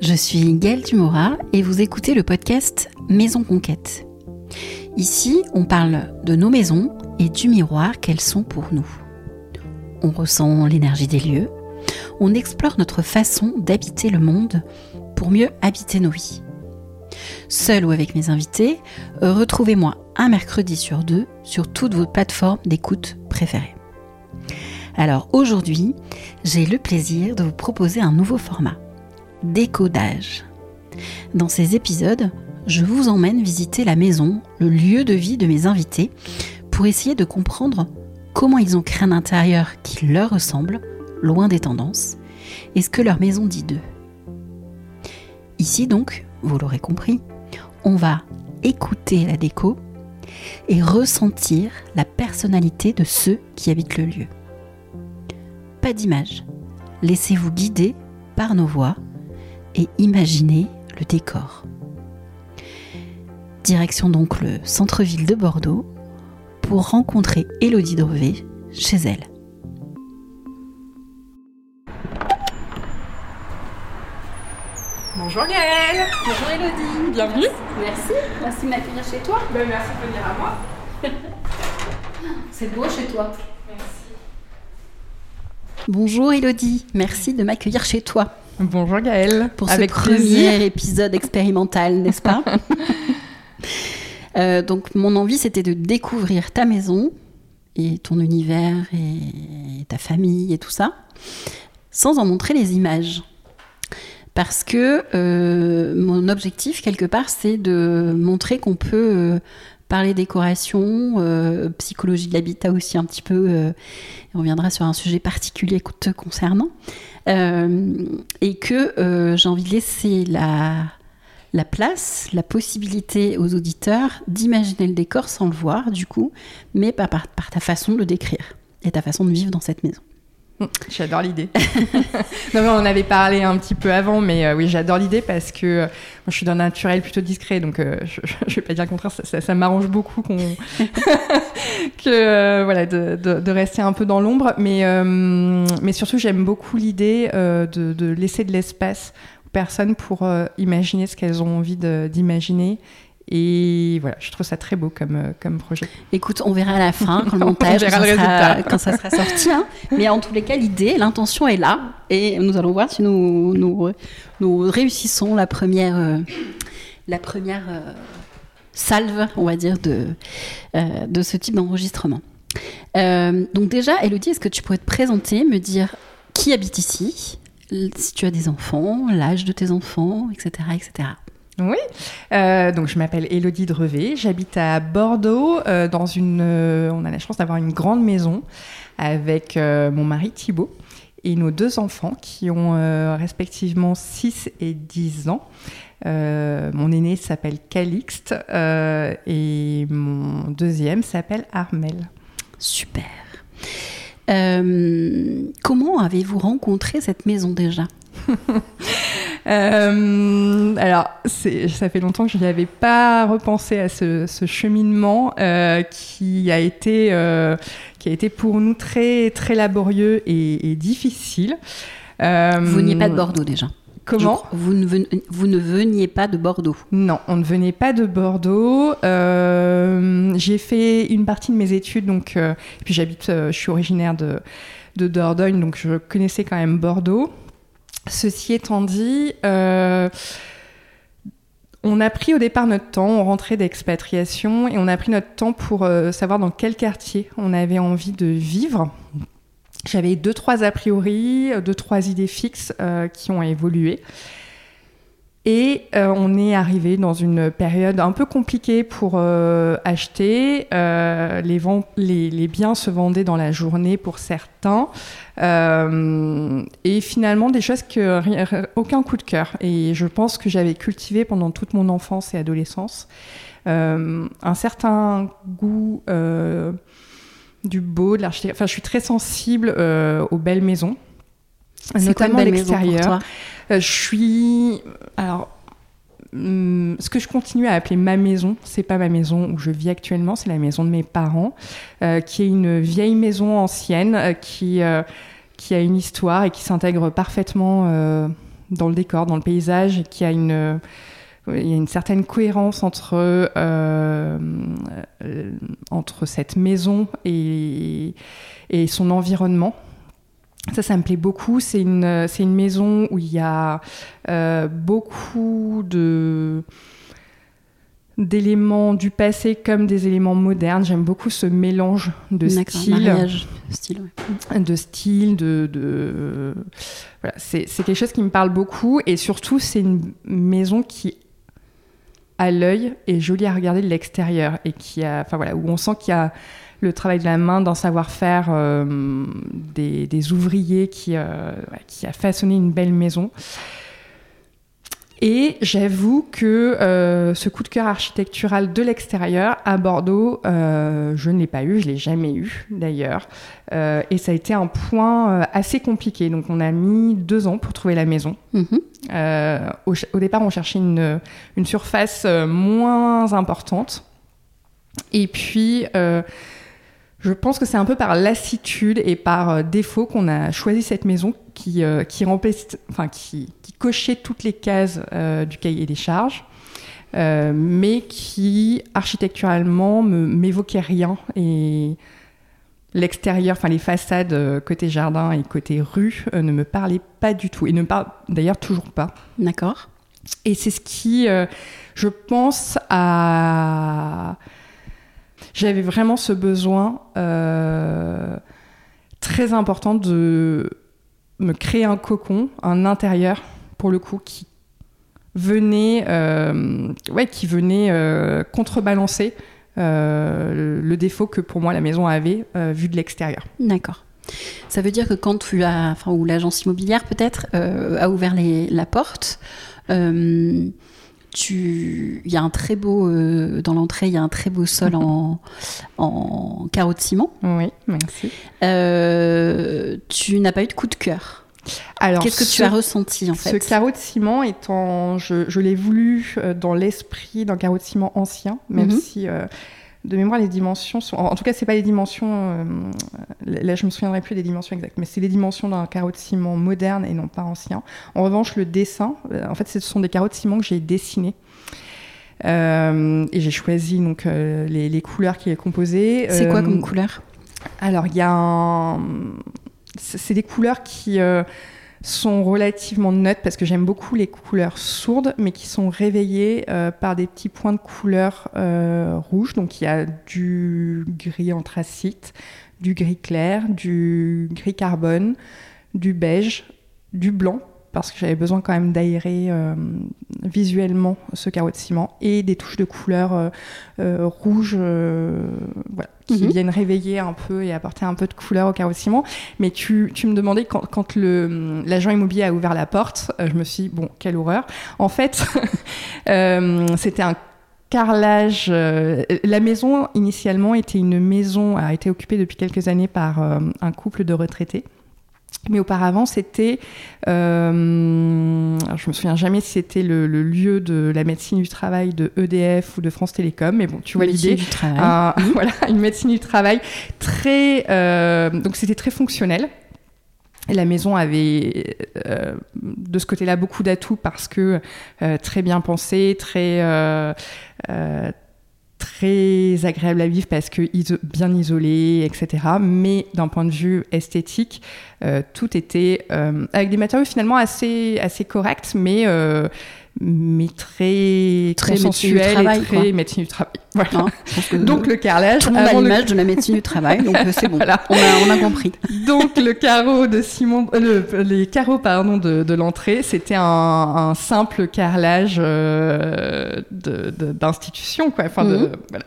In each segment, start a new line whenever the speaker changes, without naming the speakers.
Je suis Gaëlle Tumora et vous écoutez le podcast Maison Conquête. Ici, on parle de nos maisons et du miroir qu'elles sont pour nous. On ressent l'énergie des lieux, on explore notre façon d'habiter le monde pour mieux habiter nos vies. Seul ou avec mes invités, retrouvez-moi un mercredi sur deux sur toutes vos plateformes d'écoute préférées. Alors aujourd'hui, j'ai le plaisir de vous proposer un nouveau format, décodage. Dans ces épisodes, je vous emmène visiter la maison, le lieu de vie de mes invités, pour essayer de comprendre comment ils ont créé un intérieur qui leur ressemble, loin des tendances, et ce que leur maison dit d'eux. Ici donc, vous l'aurez compris, on va écouter la déco et ressentir la personnalité de ceux qui habitent le lieu. Pas d'image, laissez-vous guider par nos voix et imaginez le décor. Direction donc le centre-ville de Bordeaux pour rencontrer Élodie Drevet chez elle.
Bonjour Gaëlle
Bonjour Elodie
Bienvenue
Merci, merci de m'accueillir chez toi.
ben, Merci de venir à moi.
C'est beau chez toi.
Merci.
Bonjour Elodie, merci de m'accueillir chez toi
Bonjour Gaëlle
pour
Avec
ce premier
plaisir.
épisode expérimental, n'est-ce pas Euh, Donc mon envie c'était de découvrir ta maison et ton univers et ta famille et tout ça, sans en montrer les images. Parce que euh, mon objectif quelque part c'est de montrer qu'on peut euh, parler décoration, euh, psychologie de l'habitat aussi un petit peu. euh, on reviendra sur un sujet particulier te concernant. Euh, et que euh, j'ai envie de laisser la, la place, la possibilité aux auditeurs d'imaginer le décor sans le voir, du coup, mais par, ta façon de décrire et ta façon de vivre dans cette maison.
J'adore l'idée. non mais on en avait parlé un petit peu avant, mais euh, oui j'adore l'idée parce que euh, moi, je suis d'un naturel plutôt discret, donc euh, je, je vais pas dire le contraire, ça, ça- ça m'arrange beaucoup qu'on que voilà de, de- de rester un peu dans l'ombre, mais mais surtout j'aime beaucoup l'idée de, de laisser de l'espace aux personnes pour imaginer ce qu'elles ont envie d'imaginer. Et voilà, je trouve ça très beau comme, euh, comme projet.
Écoute, on verra à la fin, quand le
On
montage, quand,
le
ça sera, quand ça sera sorti. hein. Mais en tous les cas, l'idée, l'intention est là. Et nous allons voir si nous, nous, nous réussissons la première, euh, la première euh, salve, on va dire, de, euh, de ce type d'enregistrement. Donc déjà, Elodie, est-ce que tu pourrais te présenter, me dire qui habite ici, si tu as des enfants, l'âge de tes enfants, etc. etc.
Oui, euh, donc je m'appelle Élodie Drevet, j'habite à Bordeaux, euh, dans une, euh, on a la chance d'avoir une grande maison avec mon mari Thibault et nos deux enfants qui ont respectivement 6 et 10 ans. Mon aîné s'appelle Calixte et mon deuxième s'appelle Armel.
Super. Comment avez-vous rencontré cette maison déjà?
Euh, alors, ça fait longtemps que je n'avais pas repensé à ce, ce cheminement euh, qui a été euh, qui a été pour nous très très laborieux et, et difficile.
Vous veniez pas de Bordeaux déjà
Comment
vous ne, ven- vous ne veniez pas de Bordeaux.
Non, on ne venait pas de Bordeaux. Euh, j'ai fait une partie de mes études, donc euh, et puis j'habite, euh, je suis originaire de de Dordogne, donc je connaissais quand même Bordeaux. Ceci étant dit, euh, on a pris au départ notre temps, on rentrait d'expatriation et on a pris notre temps pour euh, savoir dans quel quartier on avait envie de vivre. J'avais deux, trois a priori, deux, trois idées fixes euh, qui ont évolué. Et euh, on est arrivé dans une période un peu compliquée pour euh, acheter. Euh, les, les, biens se vendaient dans la journée pour certains. Et finalement, des choses que aucun coup de cœur. Et je pense que j'avais cultivé pendant toute mon enfance et adolescence un certain goût du beau, de l'architecture. Enfin, je suis très sensible aux belles maisons. Notamment
pour
l'extérieur. Euh, je suis. Alors. hum, ce que je continue à appeler ma maison, c'est pas ma maison où je vis actuellement, c'est la maison de mes parents, euh, qui est une vieille maison ancienne euh, qui, qui a une histoire et qui s'intègre parfaitement dans le décor, dans le paysage, et qu'il y a une, il y a une certaine cohérence entre, entre cette maison et, et son environnement. Ça, ça me plaît beaucoup. C'est une, c'est une maison où il y a euh, beaucoup de d'éléments du passé comme des éléments modernes. J'aime beaucoup ce mélange de styles.
style,
de style, de, de... Voilà, c'est, c'est quelque chose qui me parle beaucoup et surtout c'est une maison qui à l'œil est jolie à regarder de l'extérieur et qui a, enfin voilà, où on sent qu'il y a le travail de la main, d'un savoir-faire euh, des, des, ouvriers qui, euh, qui a façonné une belle maison. Et j'avoue que euh, ce coup de cœur architectural de l'extérieur à Bordeaux, euh, je ne l'ai pas eu, je l'ai jamais eu d'ailleurs. Euh, et ça a été un point assez compliqué. Donc on a mis deux ans pour trouver la maison.
Mhm.
Au, au, départ, on cherchait une, une surface moins importante. Et puis je pense que c'est un peu par lassitude et par euh, défaut qu'on a choisi cette maison qui, euh, qui, enfin, qui, qui, cochait toutes les cases euh, du cahier des charges, euh, mais qui architecturalement m'évoquait rien. Et l'extérieur, enfin les façades côté jardin et côté rue ne me parlaient pas du tout et ne me parlent d'ailleurs toujours pas.
D'accord.
Et c'est ce qui, je pense, a j'avais vraiment ce besoin euh, très important de me créer un cocon, un intérieur, pour le coup, qui venait, euh, ouais, qui venait euh, contrebalancer le défaut que pour moi la maison avait vu de l'extérieur.
D'accord. Ça veut dire que quand tu as, enfin, ou l'agence immobilière peut-être a ouvert la porte, tu, il y a un très beau euh, dans l'entrée, il y a un très beau sol en, en carreau de ciment.
Oui, merci.
Euh, tu n'as pas eu de coup de cœur.
Alors,
qu'est-ce que
ce,
tu as ressenti en fait
Ce carreau de ciment étant, je, je l'ai voulu euh, dans l'esprit d'un carreau de ciment ancien, même
Mhm.
si de mémoire les dimensions sont, en tout cas c'est pas les dimensions, euh, là je me souviendrai plus des dimensions exactes, mais c'est les dimensions d'un carreau de ciment moderne et non pas ancien. En revanche le dessin, euh, en fait ce sont des carreaux de ciment que j'ai dessinés. Euh, et j'ai choisi donc euh, les, les couleurs qui les composaient.
C'est quoi comme couleur?
alors, il y a un. C'est des couleurs qui sont relativement neutres parce que j'aime beaucoup les couleurs sourdes, mais qui sont réveillées euh, par des petits points de couleur euh, rouge. Donc, il y a du gris anthracite, du gris clair, du gris carbone, du beige, du blanc parce que j'avais besoin quand même d'aérer euh, visuellement ce carreau de ciment et des touches de couleur rouge qui
Mhm.
viennent réveiller un peu et apporter un peu de couleur au ciment. Mais tu, tu me demandais quand, quand le, l'agent immobilier a ouvert la porte, euh, je me suis dit, bon, quelle horreur. En fait, euh, c'était un carrelage. euh, la maison, initialement, était une maison, a été occupée depuis quelques années par euh, un couple de retraités. Mais auparavant, c'était, euh, alors je me souviens jamais si c'était le, le lieu de la médecine du travail de EDF ou de France Télécom, mais bon, tu vois l'idée.
du travail.
Un- voilà, une médecine du travail très, euh, donc c'était très fonctionnel. Et la maison avait euh, de ce côté-là beaucoup d'atouts parce que euh, très bien pensée, très euh, euh, très agréable à vivre parce que bien isolé, etc. Mais d'un point de vue esthétique, euh, tout était euh, avec des matériaux finalement assez assez corrects, mais euh, mais très
Très médecine du
consensuels
travail,
et très
quoi.
médecine du travail. Voilà.
Hein, que
Donc le carrelage,
tout le monde a
le-
l'image de la médecine du travail, donc euh, c'est bon.
Voilà.
On, a, on a compris.
donc le carreau de Simon, euh, le- les carreaux pardon de, de l'entrée, c'était un, un simple carrelage euh, d'institution quoi. Enfin de
Mhm.
voilà.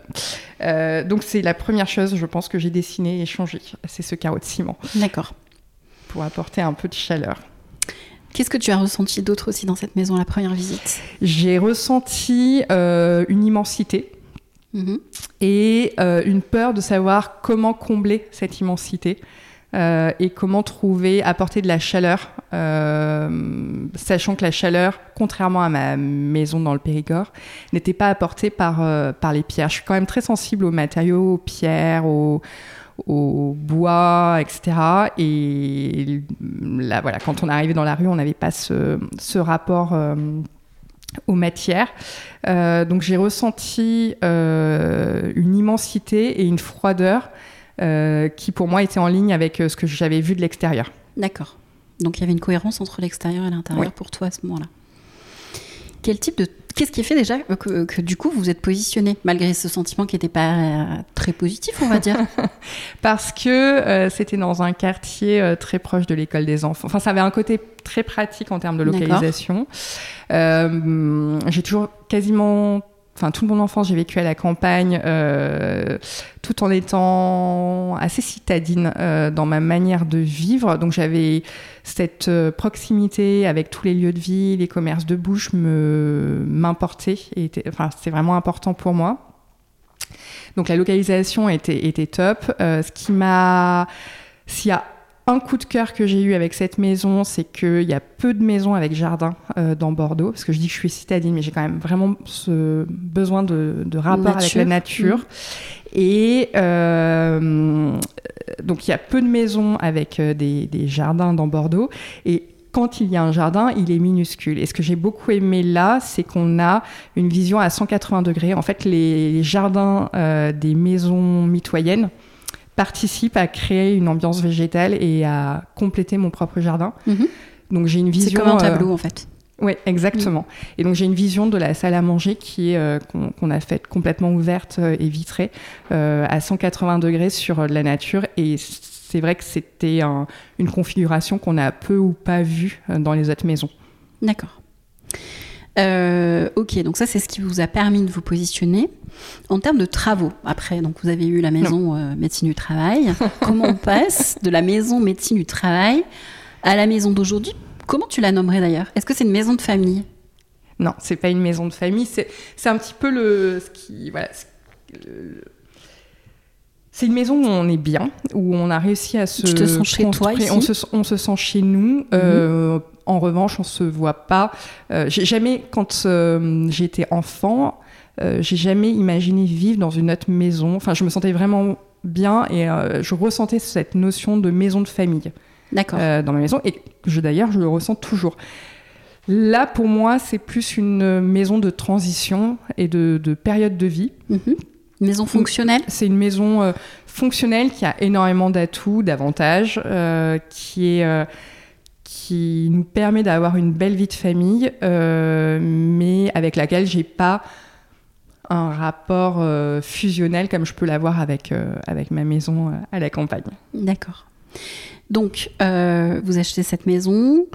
Euh, donc c'est la première chose, je pense que j'ai dessiné et changé, c'est ce carreau de ciment
D'accord.
pour apporter un peu de chaleur.
Qu'est-ce que tu as ressenti d'autre aussi dans cette maison la première visite?
J'ai ressenti euh, une immensité
Mhm.
et euh, une peur de savoir comment combler cette immensité euh, et comment trouver, apporter de la chaleur, sachant que la chaleur, contrairement à ma maison dans le Périgord, n'était pas apportée par, par les pierres. Je suis quand même très sensible aux matériaux, aux pierres, aux, au bois, etc. Et là, voilà, quand on arrivait dans la rue, on n'avait pas ce, ce rapport aux matières. Euh, donc j'ai ressenti euh, une immensité et une froideur euh, qui pour moi était en ligne avec ce que j'avais vu de l'extérieur.
D'accord. Donc il y avait une cohérence entre l'extérieur et l'intérieur pour toi à ce moment-là. Quel type de Qu'est-ce qui fait déjà que, du coup vous êtes positionné malgré ce sentiment qui n'était pas euh, très positif, on va dire?
Parce que euh, c'était dans un quartier euh, très proche de l'école des enfants. Enfin, ça avait un côté très pratique en termes de localisation. J'ai toujours quasiment enfin toute mon enfance j'ai vécu à la campagne euh, tout en étant assez citadine euh, dans ma manière de vivre. Donc j'avais cette euh, proximité avec tous les lieux de vie les commerces de bouche me m'importait enfin c'était vraiment important pour moi. Donc la localisation était était top. Ce qui m'a s'il y a un coup de cœur que j'ai eu avec cette maison, c'est qu'il y a peu de maisons avec jardin euh, dans Bordeaux, parce que je dis que je suis citadine, mais j'ai quand même vraiment ce besoin de, rapport avec la nature. Mmh. Et euh, donc il y a peu de maisons avec euh, des, jardins dans Bordeaux. Et quand il y a un jardin, il est minuscule. Et ce que j'ai beaucoup aimé là, c'est qu'on a une vision à 180 degrés. En fait, les jardins des maisons mitoyennes, participe à créer une ambiance végétale et à compléter mon propre jardin.
Mhm. Donc j'ai une vision. C'est comme un tableau euh, en fait.
Oui, exactement. Mhm. Et donc j'ai une vision de la salle à manger qui est euh, qu'on a faite complètement ouverte euh, et vitrée à 180 degrés sur la nature. Et c'est vrai que c'était une configuration qu'on a peu ou pas vue dans les autres maisons.
D'accord. Ok, donc ça c'est ce qui vous a permis de vous positionner. En termes de travaux, après, donc vous avez eu la maison euh, médecine du travail. Comment on passe de la maison médecine du travail à la maison d'aujourd'hui? Comment tu la nommerais d'ailleurs? Est-ce que c'est une maison de famille?
Non, c'est pas une maison de famille. C'est, c'est un petit peu le, ce qui, voilà, c'est une maison où on est bien, où on a réussi à se.
Tu te sens chez toi ici?
On, se, on se sent chez nous. Mhm. Euh, en revanche, on se voit pas. Euh, j'ai jamais, quand euh, j'étais enfant, j'ai jamais imaginé vivre dans une autre maison. Enfin, je me sentais vraiment bien et je ressentais cette notion de maison de famille.
D'accord.
dans ma maison et je d'ailleurs je le ressens toujours. Là, pour moi, c'est plus une maison de transition et de, période de vie.
Mhm. Maison fonctionnelle?
C'est une maison euh, fonctionnelle qui a énormément d'atouts, d'avantages, euh, qui, est, euh, qui nous permet d'avoir une belle vie de famille, mais avec laquelle j'ai pas un rapport fusionnel comme je peux l'avoir avec, avec ma maison à la campagne.
D'accord. Donc, vous achetez cette maison,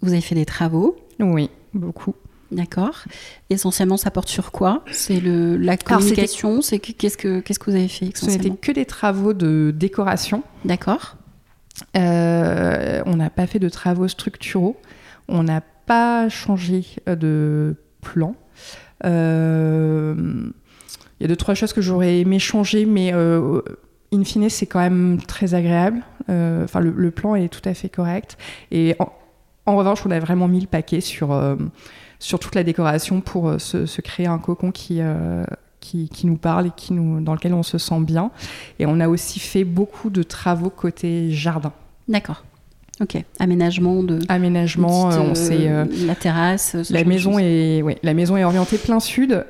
vous avez fait des travaux.
Oui, beaucoup.
D'accord. Essentiellement, ça porte sur quoi? C'est le la communication. C'est qu'est-ce que qu'est-ce que vous avez fait
Ce n'était que des travaux de décoration.
D'accord.
Euh, on n'a pas fait de travaux structuraux. On n'a pas changé euh, de plan. Euh, il y a deux trois choses que j'aurais aimé changer, mais in fine, c'est quand même très agréable. Enfin, le, plan est tout à fait correct. Et en, revanche, on a vraiment mis le paquet sur sur toute la décoration pour euh, se, créer un cocon qui, euh, qui, qui, nous parle et qui nous, dans lequel on se sent bien. Et on a aussi fait beaucoup de travaux côté jardin.
D'accord. Ok, aménagement de
aménagement, euh, on sait
la terrasse.
La maison est, ouais, la maison est orientée plein sud.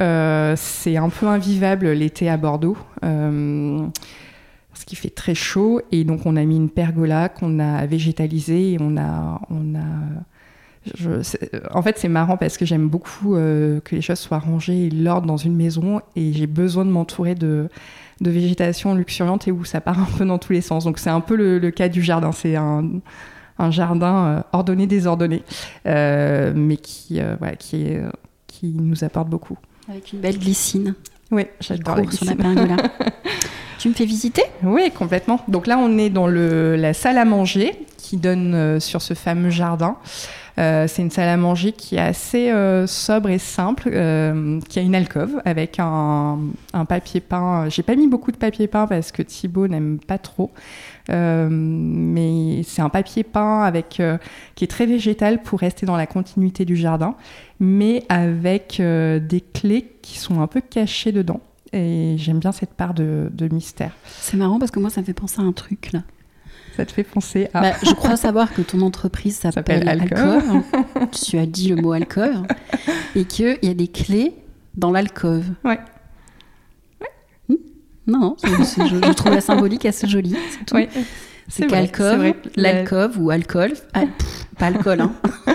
c'est un peu invivable l'été à Bordeaux. parce qu'il fait très chaud et donc on a mis une pergola qu'on a végétalisée et on a, on a en fait, c'est marrant parce que j'aime beaucoup euh, que les choses soient rangées et l'ordre dans une maison et j'ai besoin de m'entourer de, de, végétation luxuriante et où ça part un peu dans tous les sens. Donc, c'est un peu le, cas du jardin. C'est un, un, jardin euh, ordonné, désordonné, euh, mais qui, voilà, qui, est, qui nous apporte beaucoup.
Avec une belle glycine.
Oui, j'adore la glycine.
tu me fais visiter?
Oui, complètement. Donc là, on est dans le, la salle à manger qui donne sur ce fameux jardin. Euh, c'est une salle à manger qui est assez euh, sobre et simple, euh, qui a une alcôve avec un, papier peint. J'ai pas mis beaucoup de papier peint parce que Thibaut n'aime pas trop. Mais c'est un papier peint avec, qui est très végétal pour rester dans la continuité du jardin, mais avec des clés qui sont un peu cachées dedans. Et j'aime bien cette part de, de mystère.
C'est marrant parce que moi, ça me fait penser à un truc là.
Ça te fait penser à.
Bah, je crois savoir que ton entreprise s'appelle Alcove. tu as dit le mot alcove. et qu'il y a des clés dans l'alcove.
Ouais.
Non, non, je, je, trouve la symbolique assez jolie. C'est tout.
Ouais.
C'est qu'alcove, l'alcove ou alcool. Ah, pff, pas alcool, hein.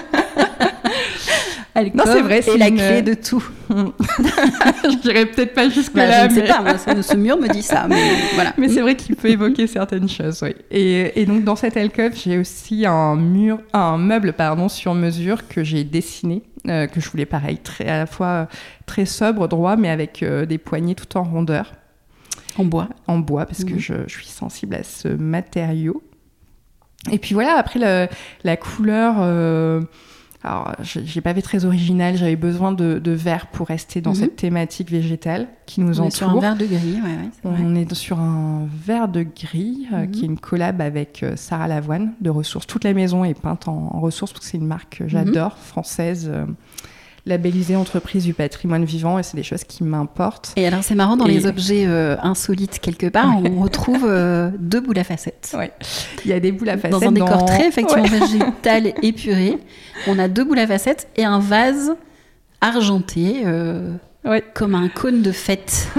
non, c'est vrai,
c'est la clé de tout.
je dirais peut-être pas jusque
bah. Je ne
mais...
sais pas, moi, ce mur me dit ça. Mais, voilà.
mais c'est vrai qu'il peut évoquer certaines choses, oui. Et, et, donc, dans cette alcove, j'ai aussi un mur, un meuble, pardon, sur mesure que j'ai dessiné, euh, que je voulais pareil, très, à la fois très sobre, droit, mais avec euh, des poignées tout en rondeur.
En bois.
En bois, parce mmh. que je, je, suis sensible à ce matériau. Et puis voilà, après, la couleur. Euh, alors, j'ai pas fait très original, j'avais besoin de, de, vert pour rester dans mmh. cette thématique végétale qui nous
on
entoure.
Est sur un vert de gris, ouais, ouais,
On est sur un vert de gris, euh, mmh. qui est une collab avec euh, Sarah Lavoine de Ressources. Toute la maison est peinte en, en Ressources parce que c'est une marque que j'adore, française. Labellisée entreprise du patrimoine vivant et c'est des choses qui m'importent.
Et alors c'est marrant, dans et... les objets euh, insolites quelque part, on retrouve euh, deux boules à facettes.
Ouais. Il y a des boules à facettes.
Dans un décor
dans...
très effectivement ouais. végétal épuré, on a deux boules à facettes et un vase argenté. Euh,
ouais.
Comme un cône de fête.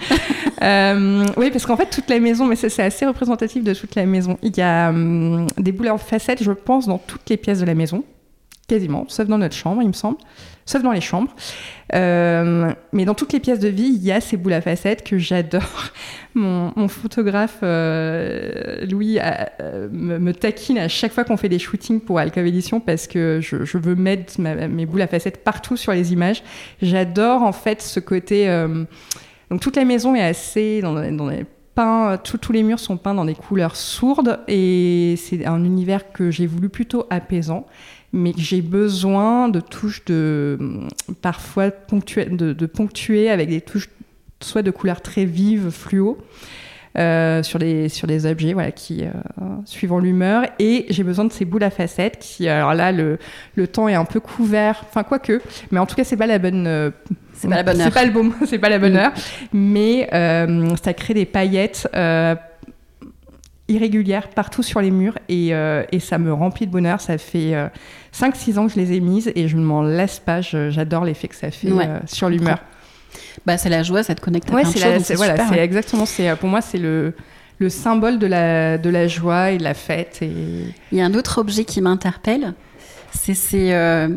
euh, oui, parce qu'en fait, toute la maison, mais c'est assez représentatif de toute la maison. Il y a hum, des boules en facettes, je pense, dans toutes les pièces de la maison. Quasiment, sauf dans notre chambre, il me semble sauf dans les chambres. Euh, mais dans toutes les pièces de vie, il y a ces boules à facettes que j'adore. Mon, photographe euh, Louis euh, me, taquine à chaque fois qu'on fait des shootings pour Alcove Edition parce que je, veux mettre mes boules à facettes partout sur les images. J'adore en fait ce côté. Donc toute la maison est assez dans, dans les tous les murs sont peints dans des couleurs sourdes et c'est un univers que j'ai voulu plutôt apaisant mais j'ai besoin de touches de parfois ponctuer, de, de, ponctuer avec des touches soit de couleurs très vives, fluo. Euh, sur des sur objets voilà qui euh, suivant l'humeur. Et j'ai besoin de ces boules à facettes qui alors là le, le temps est un peu couvert. Enfin quoique mais en tout cas c'est pas la bonne euh,
c'est pas la bonne heure.
c'est pas le bon c'est pas la bonne heure. Mais ça crée des paillettes irrégulières partout sur les murs et, euh, et, ça me remplit de bonheur. Ça fait euh, 5-6 ans que je les ai mises et je ne m'en lasse pas. J'adore l'effet que ça fait
ouais.
euh, sur l'humeur.
Bah, c'est la joie, ça te connecte à
ouais,
plein de
la,
choses.
C'est voilà, c'est exactement. C'est pour moi, c'est le le symbole de la de la joie et de la fête. Et...
Il y a un autre objet qui m'interpelle, c'est ces euh,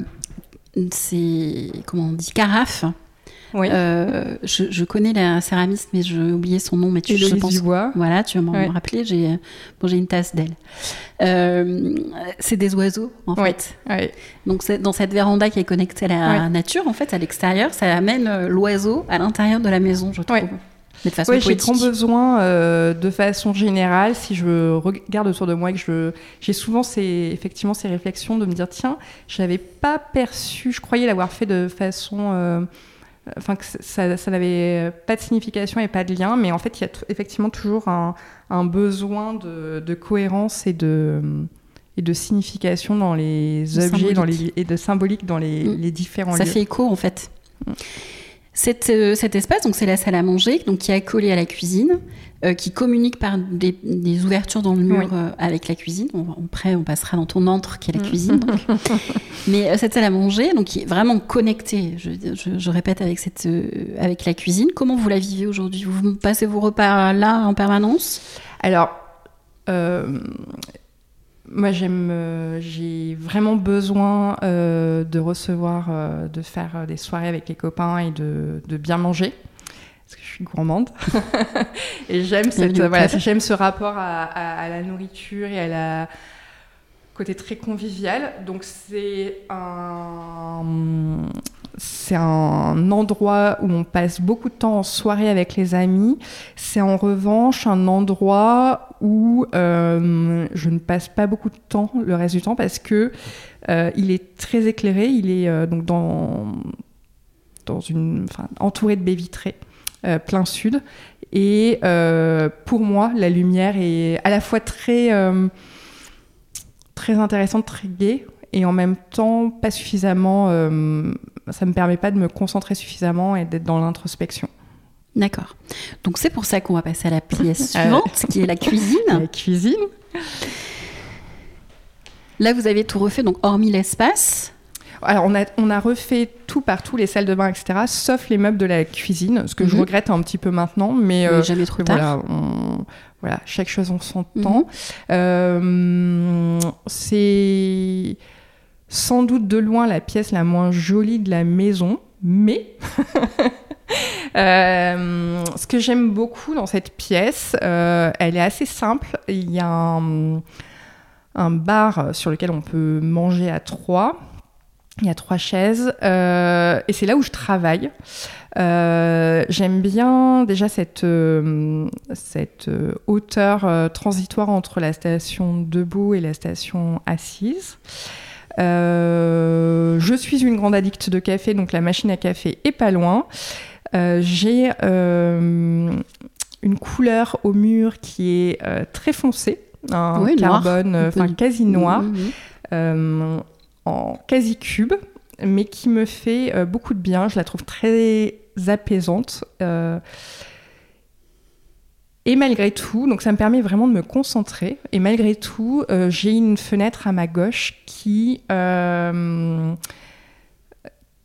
ces comment on dit carafes
oui.
Euh, je, je, connais la céramiste, mais j'ai oublié son nom. Mais tu,
Héloïse
je pense,
Dubois.
Voilà, tu vas m'en
Ouais.
rappeler. J'ai bon, j'ai une tasse d'elle. Euh, c'est des oiseaux, en
Oui.
fait. Donc, dans cette véranda qui est connectée à la nature, en fait, à l'extérieur, ça amène euh, l'oiseau à l'intérieur de la maison, je trouve.
Ouais.
Mais de façon
Ouais, j'ai grand besoin, euh, de façon générale, si je regarde autour de moi et que je, j'ai souvent ces, effectivement ces réflexions de me dire tiens, j'avais pas perçu, je croyais l'avoir fait de façon, euh, enfin que ça, ça n'avait pas de signification et pas de lien, mais en fait il y a effectivement toujours un, un besoin de, de cohérence et de et de signification dans les
De
objets, dans les,
symbolique.
et de symbolique dans les,
Mm.
les différents
Ça
lieux.
fait écho en fait.
Mm.
Cet, euh, cet espace, donc c'est la salle à manger, donc qui est accolée à la cuisine, euh, qui communique par des, des ouvertures dans le mur
Oui.
euh, avec la cuisine. On, va- après, on passera dans ton antre qui est la
Mm.
cuisine. donc. Mais euh, cette salle à manger, donc qui est vraiment connectée, je, je- je répète, avec, cette, avec la cuisine. Comment vous la vivez aujourd'hui? Vous passez vos repas là en permanence?
Alors, moi, j'aime, euh, j'ai vraiment besoin euh, de recevoir, euh, de faire des soirées avec les copains et de, de bien manger. Suis gourmande. et j'aime, cette, voilà, j'aime ce rapport à, à- à la nourriture et à la côté très convivial. Donc, c'est un, c'est un endroit où on passe beaucoup de temps en soirée avec les amis. C'est en revanche un endroit où euh, je ne passe pas beaucoup de temps le reste du temps parce que euh, il est très éclairé. Il est euh, donc dans dans une, enfin, entouré de baies vitrées, plein sud. Et euh, pour moi, la lumière est à la fois très euh, très intéressante, très gaie, et en même temps pas suffisamment. euh, ça me permet pas de me concentrer suffisamment et d'être dans l'introspection.
D'accord. Donc c'est pour ça qu'on va passer à la pièce suivante, qui est la cuisine.
La cuisine.
Là, vous avez tout refait, donc hormis l'espace.
Alors, on a, on a refait tout partout, les salles de bain, etc., sauf les meubles de la cuisine, ce que je
Mhm.
regrette un petit peu maintenant, mais,
Mais
euh,
jamais trop
mais
tard.
voilà, on- voilà, chaque chose en son
Mhm.
temps. Euh, c'est sans doute de loin la pièce la moins jolie de la maison, mais euh, ce que j'aime beaucoup dans cette pièce, euh, elle est assez simple. Il y a un, un bar sur lequel on peut manger à trois. Il y a trois chaises euh, et c'est là où je travaille. Euh, J'aime bien déjà cette, euh, cette hauteur transitoire entre la station debout et la station assise. Je suis une grande addicte de café, donc la machine à café est pas loin. J'ai une couleur au mur qui est très foncée, un
Oui,
carbone, enfin quasi noir. En quasi cube, mais qui me fait euh, beaucoup de bien. Je la trouve très apaisante. euh, et malgré tout, donc ça me permet vraiment de me concentrer. Et malgré tout, euh, j'ai une fenêtre à ma gauche qui,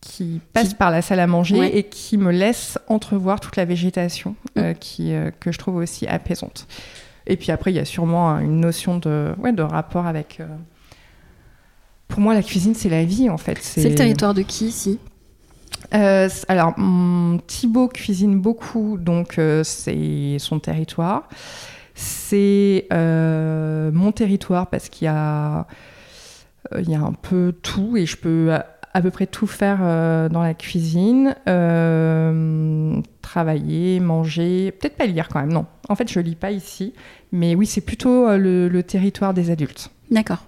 qui passe
Qui-
par la salle à manger
Ouais.
et qui me laisse entrevoir toute la végétation euh, qui, euh, que je trouve aussi apaisante. Et puis après, il y a sûrement une notion de, ouais, de rapport avec. euh, Pour moi, la cuisine, c'est la vie en fait.
C'est le territoire de qui ici?
Euh, alors, Thibaut cuisine beaucoup, donc euh, c'est son territoire. C'est euh, mon territoire parce qu'il y a, il y a un peu tout et je peux à, à peu près tout faire dans la cuisine. Travailler, manger, peut-être pas lire quand même, non. En fait, je lis pas ici, mais oui, c'est plutôt le, le territoire des adultes.
D'accord.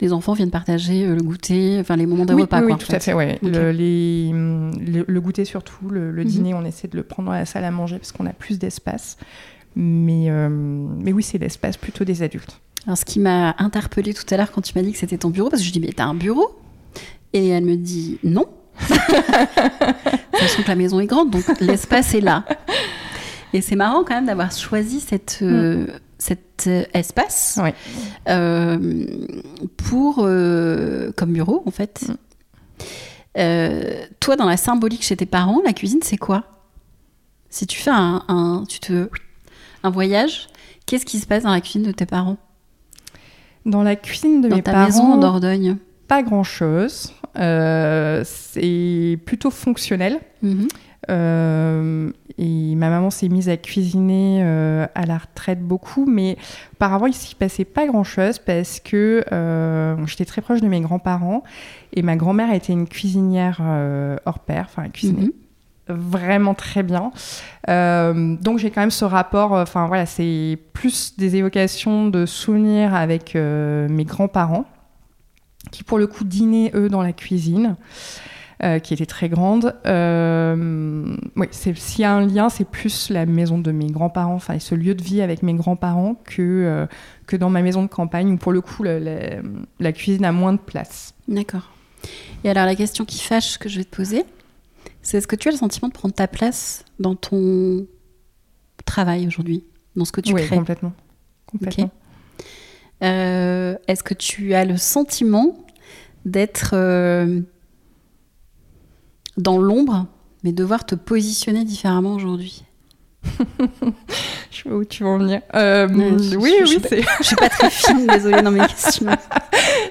Les enfants viennent partager euh, le goûter, enfin les moments de
oui,
repas.
oui,
quoi,
oui,
en
tout
fait.
à fait, ouais. Le, les, le, le goûter surtout, le, le
Mhm.
dîner, on essaie de le prendre dans la salle à manger parce qu'on a plus d'espace. Mais, euh, mais oui, c'est l'espace plutôt des adultes.
Alors, ce qui m'a interpellée tout à l'heure quand tu m'as dit que c'était ton bureau, parce que je dis, mais t'as un bureau? Et elle me dit, non. Façon, que la maison est grande, donc l'espace est là. Et c'est marrant quand même d'avoir choisi cette, euh, cet euh, espace
Ouais.
euh, pour, euh, comme bureau, en fait.
Mm.
Euh, toi, dans la symbolique chez tes parents, la cuisine, c'est quoi? Si tu fais un, un- tu te, un voyage, qu'est-ce qui se passe dans la cuisine de tes parents?
Dans la cuisine de
Dans
mes
ta
parents,
maison en Dordogne
pas grand-chose. C'est plutôt fonctionnel.
Mhm.
Euh, et ma maman s'est mise à cuisiner euh, à la retraite beaucoup, mais auparavant il s'y passait pas grand chose parce que euh, j'étais très proche de mes grands-parents et ma grand-mère était une cuisinière euh, hors pair, enfin elle cuisinait
Mhm.
vraiment très bien. Donc j'ai quand même ce rapport, enfin voilà, c'est plus des évocations de souvenirs avec mes grands-parents qui pour le coup dînaient eux dans la cuisine. Euh, qui était très grande. Euh, oui, s'il y a un lien, c'est plus la maison de mes grands-parents, enfin, ce lieu de vie avec mes grands-parents que, euh, que dans ma maison de campagne, où pour le coup, la, la cuisine a moins de place.
D'accord. Et alors, la question qui fâche que je vais te poser, c'est est-ce que tu as le sentiment de prendre ta place dans ton travail aujourd'hui, dans ce que tu
oui,
crées?
complètement. complètement.
Euh, Est-ce que tu as le sentiment d'être euh, dans l'ombre, mais devoir te positionner différemment aujourd'hui
Je vois où tu veux en venir. Euh,
je-
oui,
je-
oui,
sais
c'est.
Je suis pas très fine, désolée dans mes questions.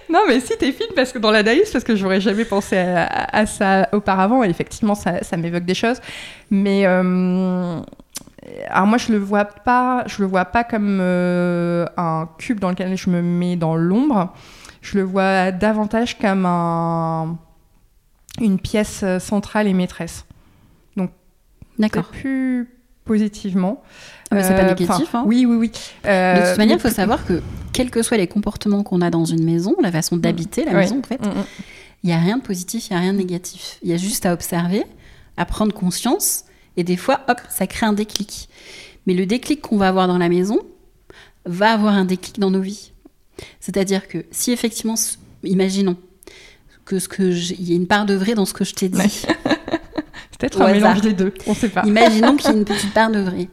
Non, mais si t'es fine, parce que dans l'analyse, parce que j'aurais jamais pensé à, à ça auparavant, et effectivement, ça, ça m'évoque des choses. Mais euh, alors moi, je le vois pas, je le vois pas comme euh, un cube dans lequel je me mets dans l'ombre. Je le vois davantage comme un, une pièce centrale et maîtresse.
D'accord.
Peut-être plus positivement.
Ah, mais c'est pas
Euh,
négatif. hein.
Oui, oui, oui. Euh,
De toute manière, il faut savoir que quels que soient les comportements qu'on a dans une maison, la façon d'habiter la maison, en fait,
Mm, mm.
il n'y a rien de positif, il n'y a rien de négatif. Il y a juste à observer, à prendre conscience, et des fois, hop, ça crée un déclic. Mais le déclic qu'on va avoir dans la maison va avoir un déclic dans nos vies. C'est-à-dire que si effectivement, imaginons que ce que il y a une part de vrai dans ce que je t'ai dit,
Peut-être un mélange des deux, on sait pas.
Imaginons qu'il y ait une petite part de vrai.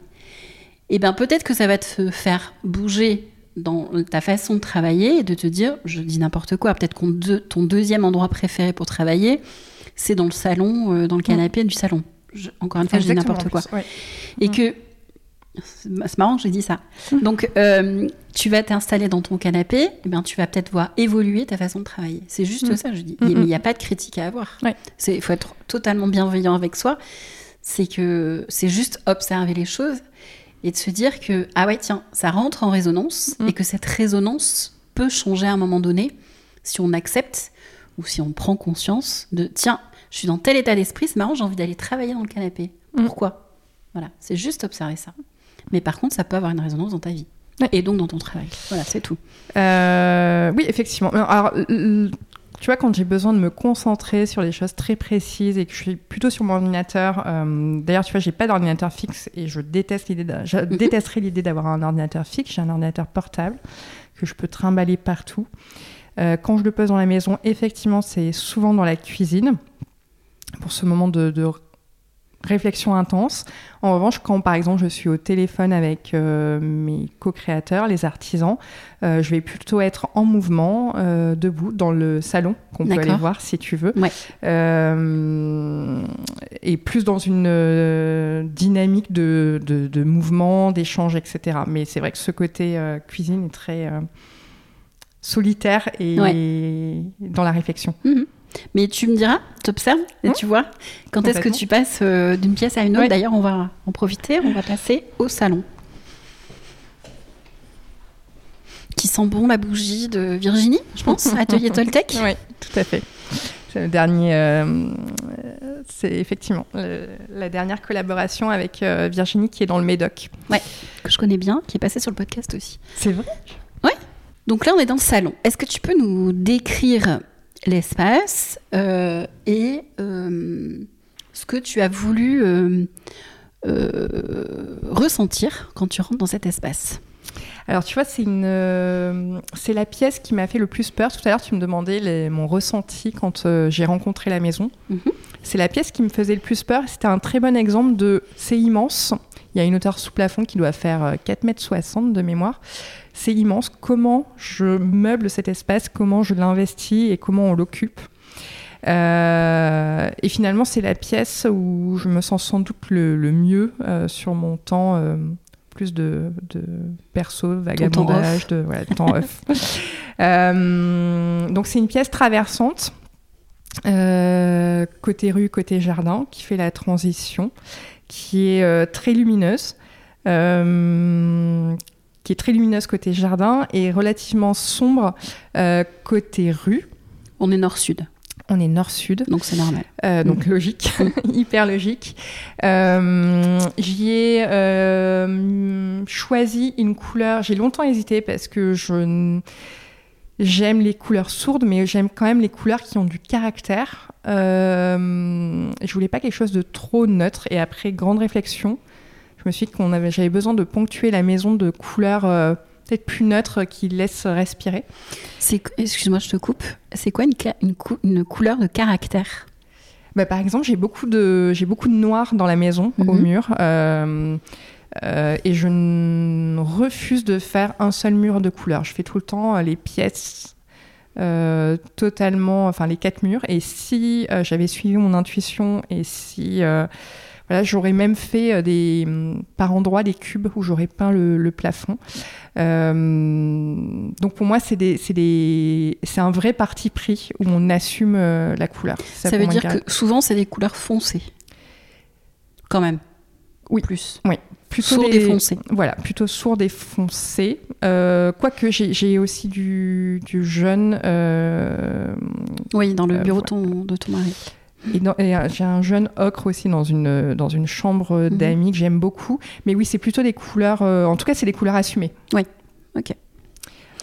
Eh bien, peut-être que ça va te faire bouger dans ta façon de travailler et de te dire, je dis n'importe quoi, peut-être que ton deuxième endroit préféré pour travailler, c'est dans le salon, euh, dans le canapé du salon. encore une fois, je dis n'importe quoi. Et mm. que c'est marrant que j'ai dit ça. Mm. Donc, euh, tu vas t'installer dans ton canapé, et eh bien, tu vas peut-être voir évoluer ta façon de travailler. C'est juste mm. ça, je dis. Il n'y a pas de critique à avoir. Il faut être totalement bienveillant avec soi. C'est que c'est juste observer les choses et de se dire que, ah ouais, tiens, ça rentre en résonance mm. et que cette résonance peut changer à un moment donné si on accepte ou si on prend conscience de, tiens, je suis dans tel état d'esprit, c'est marrant, j'ai envie d'aller travailler dans le canapé. Mm. Pourquoi? Voilà, c'est juste observer ça. Mais par contre, ça peut avoir une résonance dans ta vie. Et donc dans ton travail. Voilà, c'est tout.
Euh, oui, effectivement. Alors, tu vois, quand j'ai besoin de me concentrer sur des choses très précises et que je suis plutôt sur mon ordinateur, euh, d'ailleurs, tu vois, j'ai pas d'ordinateur fixe et je déteste l'idée, je mhm. détesterais l'idée d'avoir un ordinateur fixe. J'ai un ordinateur portable que je peux trimballer partout. Euh, quand je le pose dans la maison, effectivement, c'est souvent dans la cuisine pour ce moment de, de réflexion intense. En revanche, quand par exemple je suis au téléphone avec euh, mes co-créateurs, les artisans, euh, je vais plutôt être en mouvement, euh, debout, dans le salon, qu'on peut aller voir si tu veux. et plus dans une dynamique de, de, mouvement, d'échange, etc. Mais c'est vrai que ce côté cuisine est très solitaire et dans la réflexion.
Mhm. Mais tu me diras, tu observes et tu vois quand est-ce que tu passes euh, d'une pièce à une autre. D'ailleurs, on va en profiter, on va passer au salon. Qui sent bon la bougie de Virginie, je pense, Atelier Toltec.
Oui, tout à fait. C'est le dernier, euh, c'est effectivement la dernière collaboration avec euh, Virginie qui est dans le Médoc.
Ouais, que je connais bien, qui est passée sur le podcast aussi.
C'est vrai?
Ouais. Donc là, on est dans le salon. Est-ce que tu peux nous décrire l'espace euh, et euh, ce que tu as voulu euh, ressentir quand tu rentres dans cet espace.
Alors tu vois, c'est une, c'est la pièce qui m'a fait le plus peur. Tout à l'heure, tu me demandais mon ressenti quand j'ai rencontré la maison. Mhm. C'est la pièce qui me faisait le plus peur. C'était un très bon exemple de, c'est immense. Il y a une hauteur sous plafond qui doit faire 4,60 m de mémoire c'est immense. Comment je meuble cet espace, comment je l'investis? Et comment on l'occupe? Euh, et finalement, c'est la pièce où je me sens sans doute le, mieux euh, sur mon temps, euh, plus de, perso, vagabondage, de voilà, temps off. donc, c'est une pièce traversante, côté rue, côté jardin, qui fait la transition, qui est très lumineuse qui est très lumineuse côté jardin et relativement sombre euh, côté rue.
On est nord-sud.
On est nord-sud.
Donc c'est normal.
Euh, donc mm. logique, hyper logique. Euh, j'y ai choisi une couleur, j'ai longtemps hésité parce que je j'aime les couleurs sourdes, mais j'aime quand même les couleurs qui ont du caractère. je voulais pas quelque chose de trop neutre et après grande réflexion, je me suis dit qu'on avait, j'avais besoin de ponctuer la maison de couleurs euh, peut-être plus neutres qui laissent respirer.
C'est, excuse-moi, je te coupe. C'est quoi une, une, une couleur de caractère?
Bah, Par exemple, j'ai beaucoup, de, j'ai beaucoup de noir dans la maison, au mhm. mur. Euh, euh, et je refuse de faire un seul mur de couleur. Je fais tout le temps les pièces totalement, enfin les quatre murs. Et si j'avais suivi mon intuition et si j'aurais même fait euh, des, mm, par endroits des cubes où j'aurais peint le, plafond. Euh, donc pour moi, c'est un vrai parti pris où on assume euh, la couleur.
Ça, veut dire que souvent, c'est des couleurs foncées. Quand même.
Oui.
Plus.
Oui.
Plutôt sourd des... foncé.
Voilà, plutôt sourd des foncés. Quoique j'ai aussi du, du jaune.
oui, dans le bureau de ton mari.
Et, euh, j'ai un jeune ocre aussi dans une, dans une chambre mhm. d'amis que j'aime beaucoup. Mais oui, c'est plutôt des couleurs. Euh, en tout cas, c'est des couleurs assumées.
Oui, ok.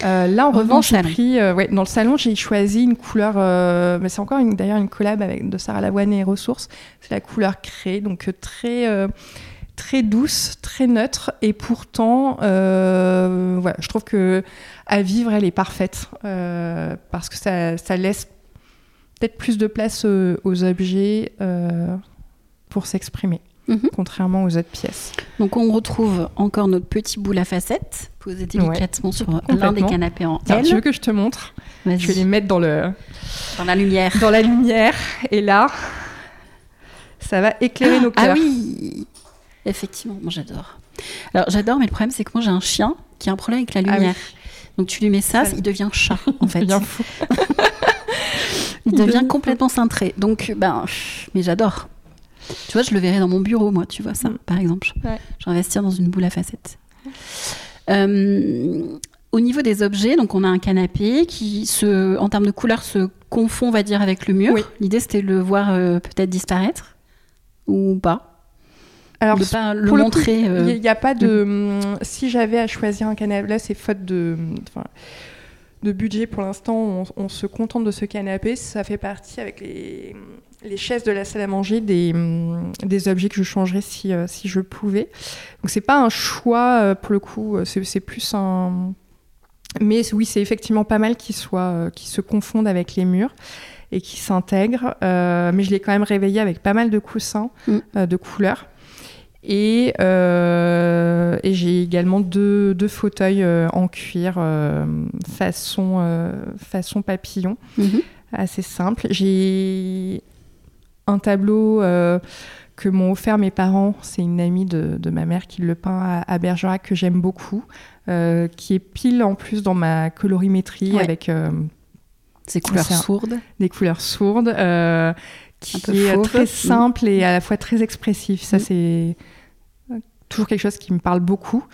Euh, là, en revanche, j'ai pris, ouais, dans le salon, j'ai choisi une couleur, mais c'est encore d'ailleurs une collab avec, de Sarah Lavoine et Ressources. C'est la couleur créée, donc très, très douce, très neutre, et pourtant, voilà, je trouve que à vivre, elle est parfaite parce que ça, ça laisse peut-être plus de place aux, objets. Euh, pour s'exprimer,
Mhm.
contrairement aux autres pièces.
Donc on retrouve encore notre petit boule à facettes posé délicatement sur l'un des canapés en L.
tu veux que je te montre. Je vais les mettre dans, le,
Dans la lumière.
dans la lumière. Et là, ça va éclairer nos
Ah
cœurs.
oui Effectivement, moi j'adore. Alors j'adore, mais le problème c'est que moi j'ai un chien qui a un problème avec la
Ah oui.
lumière. Donc tu lui mets ça, il devient chat en fait.
C'est bien fou.
Il
Il
devient
devient
complètement cintré. Donc, ben, mais j'adore. Tu vois, je le verrais dans mon bureau, moi, tu vois ça,
Mm.
par exemple.
Ouais.
Je vais investir dans une boule à facettes. Euh, au niveau des objets, donc on a un canapé qui, se, en termes de couleur, se confond, on va dire, avec le mur.
Oui.
L'idée, c'était de le voir euh, peut-être disparaître ou pas.
Alors,
de pas le
pour
montrer.
Il
euh,
n'y a, pas de. hum, Si j'avais à choisir un canapé, là, c'est faute de. de budget pour l'instant, on, on se contente de ce canapé. Ça fait partie avec les, les chaises de la salle à manger des, hum, des objets que je changerais si, euh, si je pouvais. Donc c'est pas un choix euh, pour le coup, c'est plus un. Mais oui, c'est effectivement pas mal qu'ils soient, qu'ils se confondent avec les murs et qui s'intègrent. Euh, mais je l'ai quand même réveillé avec pas mal de coussins
Mm.
euh, de couleurs. Et, euh, et j'ai également deux, deux fauteuils euh, en cuir euh, façon, euh, façon papillon,
mhm.
assez simple. J'ai un tableau que m'ont offert mes parents. C'est une amie de, de ma mère qui le peint à, à Bergerac que j'aime beaucoup, euh, qui est pile en plus dans ma colorimétrie
Ouais.
avec euh,
Ces couleurs sourdes.
des couleurs sourdes, euh, qui est
fauve.
très simple et à la fois très expressif. Ça,
Mm.
c'est toujours quelque chose qui me parle beaucoup.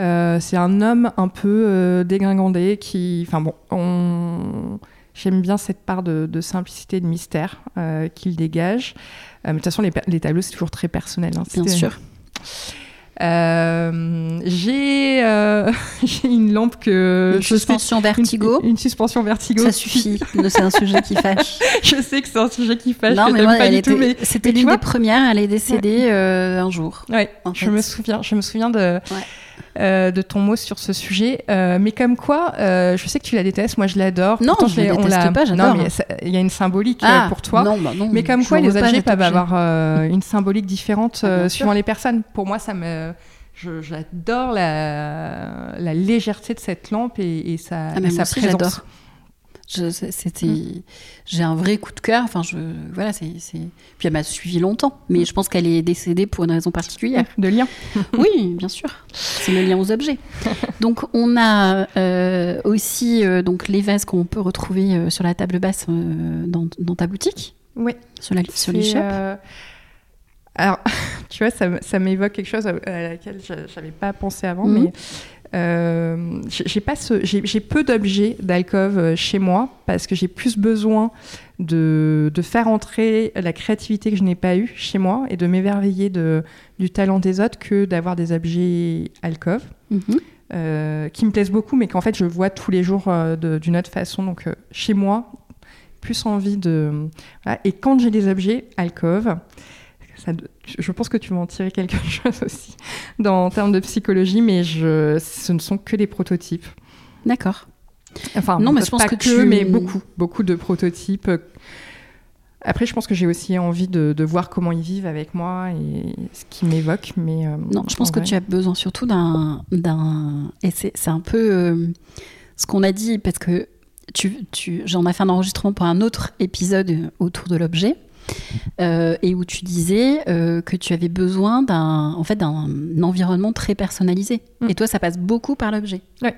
Euh, c'est un homme un peu euh, dégringandé qui, enfin bon, on... j'aime bien cette part de, de simplicité et de mystère euh, qu'il dégage. Euh, mais de toute façon, les, tableaux, c'est toujours très personnel. hein.
Bien
C'est-
sûr.
Euh, j'ai euh, j'ai une lampe que
Une
sais-
suspension
une-
vertigo.
Une, suspension vertigo.
Ça suffit. C'est un sujet qui fâche.
je sais que c'est un sujet qui fâche.
non, mais moi, c'était l'une des premières. Elle est décédée euh, un jour.
Ouais, je
fait.
me souviens, je me souviens de, euh, de ton mot sur ce sujet. Euh, mais comme quoi, euh, je sais que tu la détestes, moi je l'adore.
Non,
Pourtant,
je
on
déteste pas, j'adore.
Non, mais il y a une symbolique
Ah,
pour toi.
Non, bah non,
mais comme quoi, les objets peuvent avoir une symbolique différente
Ah,
suivant les personnes. Pour moi, ça me, j'adore la, la légèreté de cette lampe et, et sa,
Ah,
et sa présence.
C'était,
Mm.
j'ai un vrai coup de cœur. Enfin, je, voilà, c'est, Puis elle m'a suivi longtemps, mais je pense qu'elle est décédée pour une raison particulière.
De lien.
oui, bien sûr. C'est le lien aux objets. Donc, on a euh, aussi euh, donc les vases qu'on peut retrouver euh, sur la table basse dans, dans ta boutique,
Oui.
sur la sur
Alors, tu vois, ça, ça m'évoque quelque chose à à laquelle je n'avais pas pensé avant, mais euh, j'ai pas j'ai peu d'objets d'alcove euh, chez moi parce que j'ai plus besoin de, de faire entrer la créativité que je n'ai pas eue chez moi et de m'émerveiller du talent des autres que d'avoir des objets alcove.
Mhm.
euh, qui me plaisent beaucoup, mais qu'en fait je vois tous les jours euh, d'une autre façon. Donc chez moi, plus envie de. voilà. Et quand j'ai des objets alcove, ça, je pense que tu vas en tirer quelque chose aussi dans, en termes de psychologie, mais je, ce ne sont que des prototypes.
D'accord.
Enfin,
Non, mais je pense
pas
que
que,
tu-
mais beaucoup, beaucoup de prototypes. Après, je pense que j'ai aussi envie de, de voir comment ils vivent avec moi et ce qui m'évoque. Mais euh,
Non, je pense
en
que tu as besoin surtout d'un. d'un... Et c'est, c'est un peu euh, ce qu'on a dit, parce que tu, tu, j'en ai fait un enregistrement pour un autre épisode autour de l'objet, euh, et où tu disais euh, que tu avais besoin d'un, en fait, d'un environnement très personnalisé.
Mm.
Et toi, ça passe beaucoup par l'objet.
Ouais.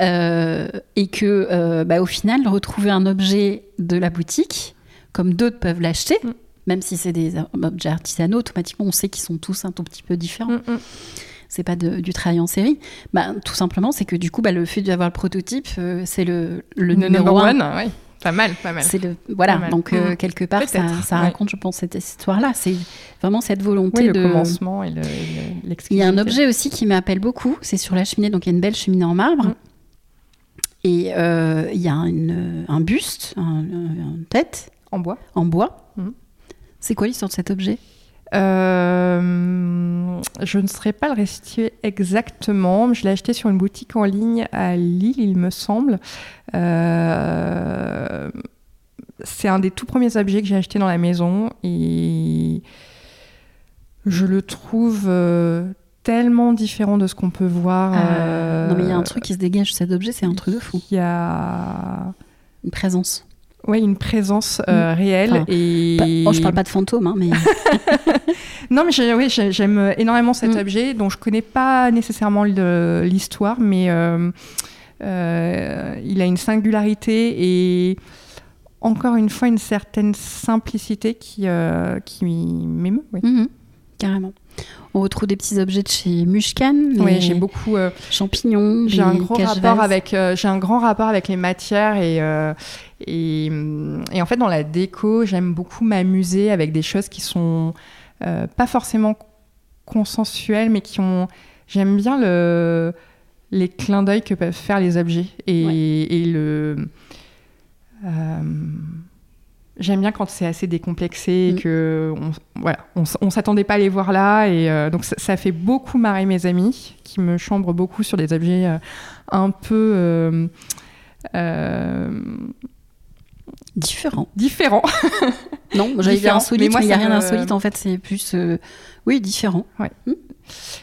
Euh, et que, bah, au final, retrouver un objet de la boutique, comme d'autres peuvent l'acheter,
Mm.
même si c'est des objets artisanaux, automatiquement, on sait qu'ils sont tous un tout petit peu différents
Mm, mm.
c'est pas de- du travail en série. Bah, tout simplement, c'est que du coup, bah, le fait d'avoir le prototype, euh, c'est le, le
Le
numéro un.
one, ouais. Pas mal, pas mal.
C'est le voilà.
Mal.
Donc euh,
Mm.
quelque part, ça,
Peut-être,
ça
ouais.
raconte, je pense, cette histoire-là. C'est vraiment cette volonté
Oui, le
de.
commencement et le- et le-
Il y
l'exclusivité.
a un objet aussi qui m'appelle beaucoup. C'est sur la cheminée. Donc il y a une belle cheminée en marbre.
Mm.
Et euh, il y a une- un buste, un- une tête
en bois.
en bois.
Mm.
C'est quoi l'histoire de cet objet?
Euh, je ne saurais pas le restituer exactement. Je l'ai acheté sur une boutique en ligne à Lille, il me semble. Euh, c'est un des tout premiers objets que j'ai acheté dans la maison et Je le trouve euh, tellement différent de ce qu'on peut voir.
Ah, non, mais il y a un truc qui se dégage de cet objet, c'est un truc de fou.
Il y a
Une présence.
Ouais, une présence euh, réelle.
Enfin,
et...
Pas- oh, je parle pas de fantôme, hein, mais
Non, mais j'ai- oui, j'ai- j'aime énormément cet
Mm.
objet, dont je connais pas nécessairement l'histoire, mais euh, euh, il a une singularité et encore une fois une certaine simplicité qui, euh, qui m'émeut. Oui,
Mhm, carrément. On retrouve des petits objets de chez Mushkan, les
j'ai beaucoup. euh,
champignons,
j'ai un gros
cache-vases.
rapport avec. euh, j'ai un grand rapport avec les matières et. Euh, et, et en fait, dans la déco, j'aime beaucoup m'amuser avec des choses qui sont euh, pas forcément consensuelles, mais qui ont. J'aime bien le, les clins d'œil que peuvent faire les objets et,
Ouais.
et le. euh, J'aime bien quand c'est assez décomplexé et
Mm.
que on, voilà, on, s'attendait pas à les voir là et euh, donc ça, ça fait beaucoup marrer mes amis qui me chambrent beaucoup sur des objets euh, un peu euh,
Différents.
différents.
Non, j'allais dire insolite,
Mais
il n'y a rien d'insolite, en fait, c'est plus. euh, Oui, différent.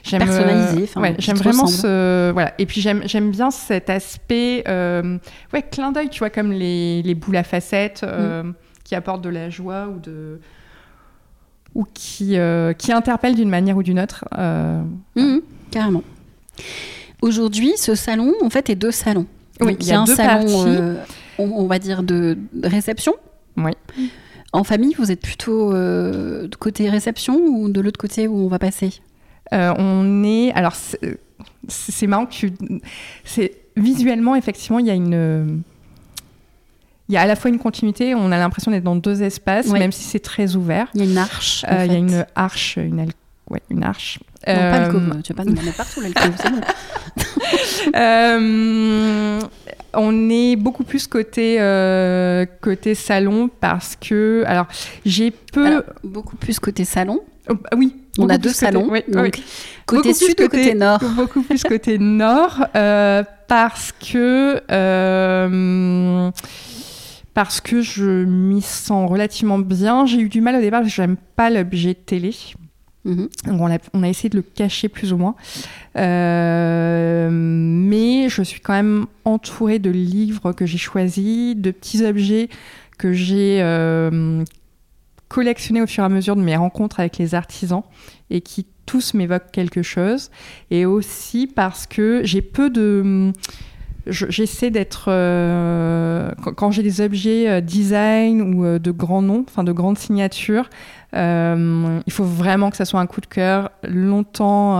J'aime,
Personnalisé,
euh, ouais, j'aime vraiment ce voilà et puis j'aime j'aime bien cet aspect euh, ouais clin d'œil tu vois comme les, les boules à facettes euh,
Mm.
qui apportent de la joie ou de ou qui euh, qui interpellent d'une manière ou d'une autre
Mhm, carrément. Aujourd'hui, ce salon, en fait, est deux salons.
Oui, il y a
un
deux
salon,
parties.
On, on va dire, de de réception.
Oui.
En famille, vous êtes plutôt euh, de côté réception ou de l'autre côté où on va passer?
Euh, on est. Alors, c'est marrant que tu. Visuellement, effectivement, il y a une. Il y a à la fois une continuité, on a l'impression d'être dans deux espaces, même si c'est très ouvert.
Il y a une arche.
Euh, Il y a une arche, une, al- ouais, une arche.
Non, pas l'alcôve. Tu vas pas nous mettre partout l'alcôve, c'est bon.
On est beaucoup plus côté euh, côté salon parce que alors j'ai peu
Alors, beaucoup plus côté salon.
Oh, bah oui
On a deux
côté-
salons.
oui,
donc,
oui.
Côté
Beaucoup
sud ou côté nord?
beaucoup plus côté nord euh, parce que euh, parce que je m'y sens relativement bien. J'ai eu du mal au départ parce que j'aime pas l'objet télé.
Mhm.
A, on a essayé de le cacher plus ou moins. Euh, mais je suis quand même entourée de livres que j'ai choisis, de petits objets que j'ai euh, collectionnés au fur et à mesure de mes rencontres avec les artisans et qui tous m'évoquent quelque chose. Et aussi parce que j'ai peu de... je- J'essaie d'être... euh, quand, quand j'ai des objets euh, design ou euh, de grands noms, enfin de grandes signatures, il faut vraiment que ça soit un coup de cœur, longtemps,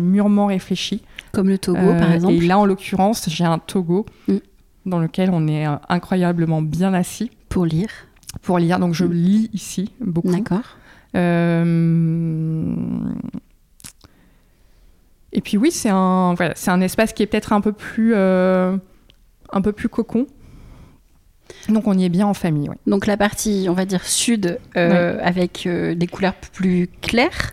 mûrement réfléchi.
Comme le Togo, par exemple.
Et là, en l'occurrence, j'ai un Togo
Mm.
dans lequel on est incroyablement bien assis
Pour lire.
pour lire. Donc, je
Mm.
lis ici beaucoup.
D'accord.
Et puis oui, c'est un, voilà, c'est un espace qui est peut-être un peu plus, euh, un peu plus cocon. Donc on y est bien en famille. ouais.
Donc la partie, on va dire sud, euh, avec euh, des couleurs plus claires.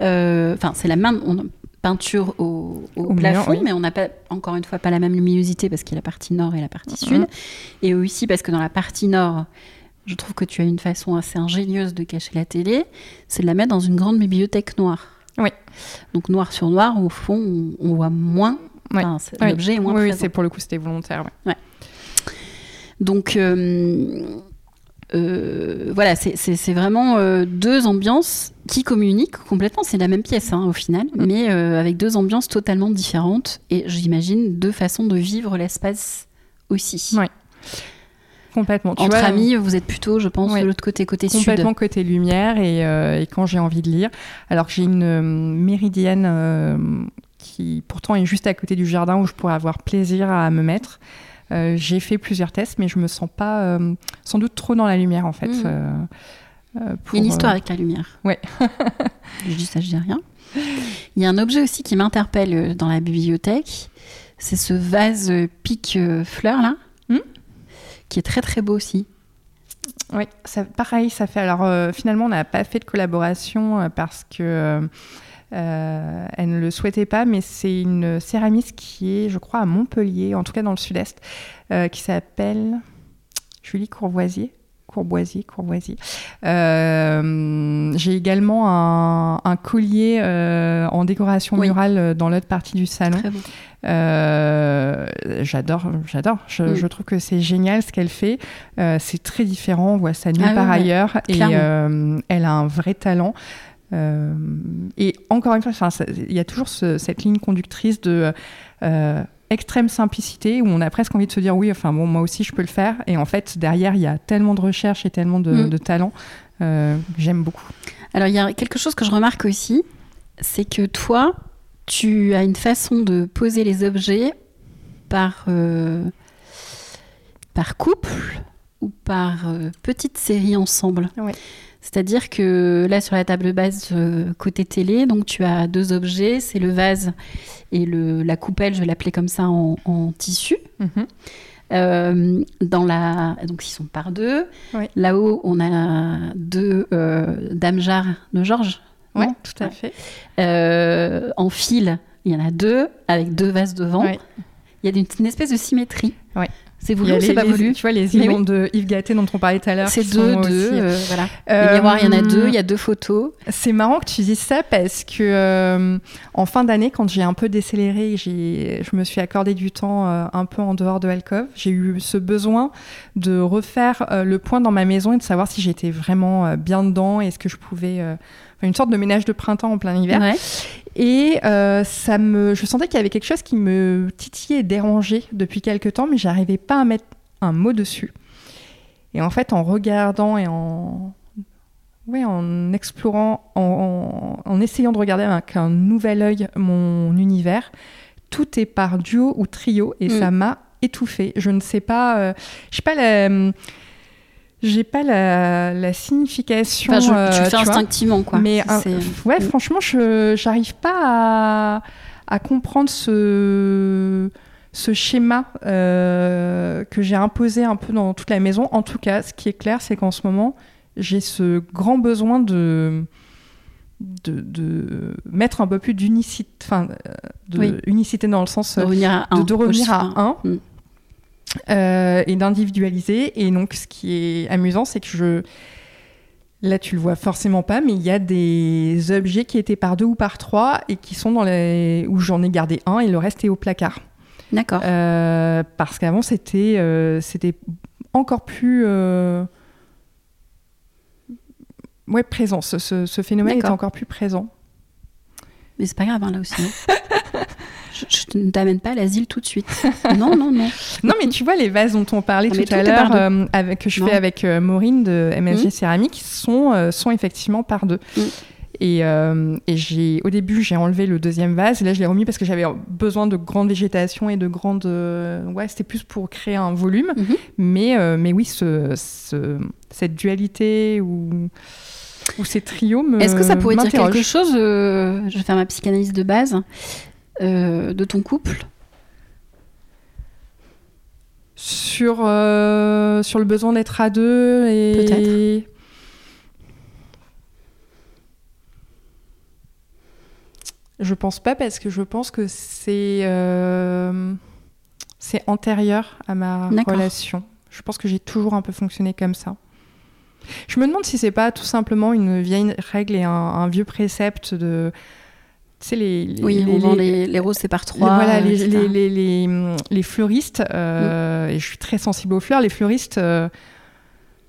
Enfin, c'est la même on peinture au, au
Au mur,
plafond,
oui.
mais on n'a pas, encore une fois, pas la même luminosité parce qu'il y a la partie nord et la partie sud. Et aussi parce que dans la partie nord, je trouve que tu as une façon assez ingénieuse de cacher la télé, c'est de la mettre dans une grande bibliothèque noire.
Oui.
Donc noir sur noir, au fond, on, on voit moins.
Ouais.
Enfin,
Oui.
L'objet est moins
Oui, oui, c'est pour le coup, c'était volontaire. ouais.
Donc euh, euh, voilà, c'est- vraiment euh, deux ambiances qui communiquent complètement. C'est la même pièce hein, au final,
Mm.
mais avec deux ambiances totalement différentes et j'imagine deux façons de vivre l'espace aussi.
Ouais. Complètement. Tu
Entre
vois,
amis, vous êtes plutôt, je pense,
Ouais.
de l'autre côté, côté
complètement
sud.
côté lumière et, euh, et quand j'ai envie de lire. Alors que j'ai une euh, méridienne euh, qui pourtant est juste à côté du jardin où je pourrais avoir plaisir à me mettre. J'ai fait plusieurs tests, mais je me sens pas sans doute trop dans la lumière en fait. Euh,
Il y a une histoire avec la lumière.
Ouais.
je dis ça, je dis rien. Il y a un objet aussi qui m'interpelle dans la bibliothèque. C'est ce vase euh, pique euh, fleur là,
Hmm
qui est très très beau aussi.
Oui, ça, pareil, ça fait. Alors euh, finalement, on n'a pas fait de collaboration euh, parce que euh, elle ne le souhaitait pas, mais c'est une céramiste qui est, je crois, à Montpellier, en tout cas dans le sud-est, qui s'appelle Julie Courvoisier. Courboisier, Courvoisier. Euh, j'ai également un, un collier euh, en décoration
Oui.
murale dans l'autre partie du salon.
Très beau.
Euh, j'adore, j'adore. Je,
Mm.
je trouve que c'est génial ce qu'elle fait. Euh, c'est très différent, on voit ça nulle
Ah ouais.
ailleurs. Et euh, elle a un vrai talent. Et encore une fois, il y a toujours ce- cette ligne conductrice de extrême simplicité où on a presque envie de se dire oui, enfin bon, moi aussi je peux le faire. Et en fait, derrière, il y a tellement de recherche et tellement de,
Mm.
de talent. J'aime beaucoup.
Alors, il y a quelque chose que je remarque aussi, c'est que toi, tu as une façon de poser les objets par, euh, par couple ou par euh, petite série ensemble. C'est-à-dire que là, sur la table de base euh, côté télé, donc tu as deux objets, c'est le vase et le, la coupelle, je vais l'appeler comme ça, en, en tissu.
Mhm.
Dans la, donc ils sont par deux.
Oui.
Là-haut, on a deux dames jarres de Georges. Non
tout à
Ouais.
fait.
Euh, en fil, il y en a deux avec deux vases devant.
Ouais.
Il y a une, une espèce de symétrie.
Ouais.
C'est voulu c'est pas voulu?
Tu vois, les
oui.
de Yves Gatté dont on parlait tout à l'heure.
C'est deux, deux.
aussi-
euh, voilà.
Euh,
Les miroirs, il y en a deux. Il y a deux photos.
C'est marrant que tu dises ça parce que euh, en fin d'année, quand j'ai un peu décéléré, je me suis accordé du temps euh, un peu en dehors de Alcove. J'ai eu ce besoin de refaire euh, le point dans ma maison et de savoir si j'étais vraiment euh, bien dedans et est-ce que je pouvais. Une sorte de ménage de printemps en plein hiver.
Ouais.
Et euh, ça me, je sentais qu'il y avait quelque chose qui me titillait et dérangeait depuis quelque temps, mais j'arrivais pas à mettre un mot dessus. Et en fait, en regardant et en, ouais, en explorant, en, en- en essayant de regarder avec un nouvel œil mon univers, tout est par duo ou trio, et
Mm.
ça m'a étouffée. Je ne sais pas, euh, je sais pas la. J'ai pas la, la signification.
Enfin, je-
euh,
tu le fais
vois.
instinctivement, quoi.
Mais un-
C'est-
ouais,
Mm.
franchement, je j'arrive pas à, à comprendre ce ce schéma euh, que j'ai imposé un peu dans toute la maison. En tout cas, ce qui est clair, c'est qu'en ce moment, j'ai ce grand besoin de de, de mettre un peu plus d'unicité, enfin, euh, de
Oui.
unicité dans le sens
de
euh,
revenir à un.
de, de revenir à un. Euh, et d'individualiser. Et donc, ce qui est amusant, c'est que je. Là, tu le vois forcément pas, mais il y a des objets qui étaient par deux ou par trois et qui sont dans les. où j'en ai gardé un et le reste est au placard.
D'accord.
Euh, parce qu'avant, c'était euh, c'était encore plus. Ouais, présent. Ce, ce- ce phénomène était
D'accord.
encore plus présent.
Mais c'est pas grave, hein, là aussi. je, ne t'amène pas à l'asile tout de suite. Non, non, non.
Non, mais tu vois, les vases dont on parlait tout à l'heure, euh, avec, que je
Non.
fais avec euh, Maureen de MSG
Mhm.
Céramique, sont, euh, sont effectivement par deux.
Mhm.
Et, euh, et j'ai, au début, j'ai enlevé le deuxième vase. Et là, je l'ai remis parce que j'avais besoin de grande végétation et de grande. ouais, c'était plus pour créer un volume.
Mhm.
Mais, euh, mais oui, ce, ce- cette dualité ou, ou ces trios me.
Est-ce que ça pourrait dire quelque chose euh, Je vais faire ma psychanalyse de base euh, de ton couple.
sur, euh, sur le besoin d'être à deux et.
Peut-être.
Je pense pas parce que je pense que c'est euh, c'est antérieur à ma relation. Je pense que j'ai toujours un peu fonctionné comme ça. Je me demande si c'est pas tout simplement une vieille règle et un, un vieux précepte de tu sais les, les-
Oui,
les-
on vend
les-
roses, c'est par trois.
voilà,
euh,
les, les fleuristes, euh, et je suis très sensible aux fleurs, les fleuristes euh,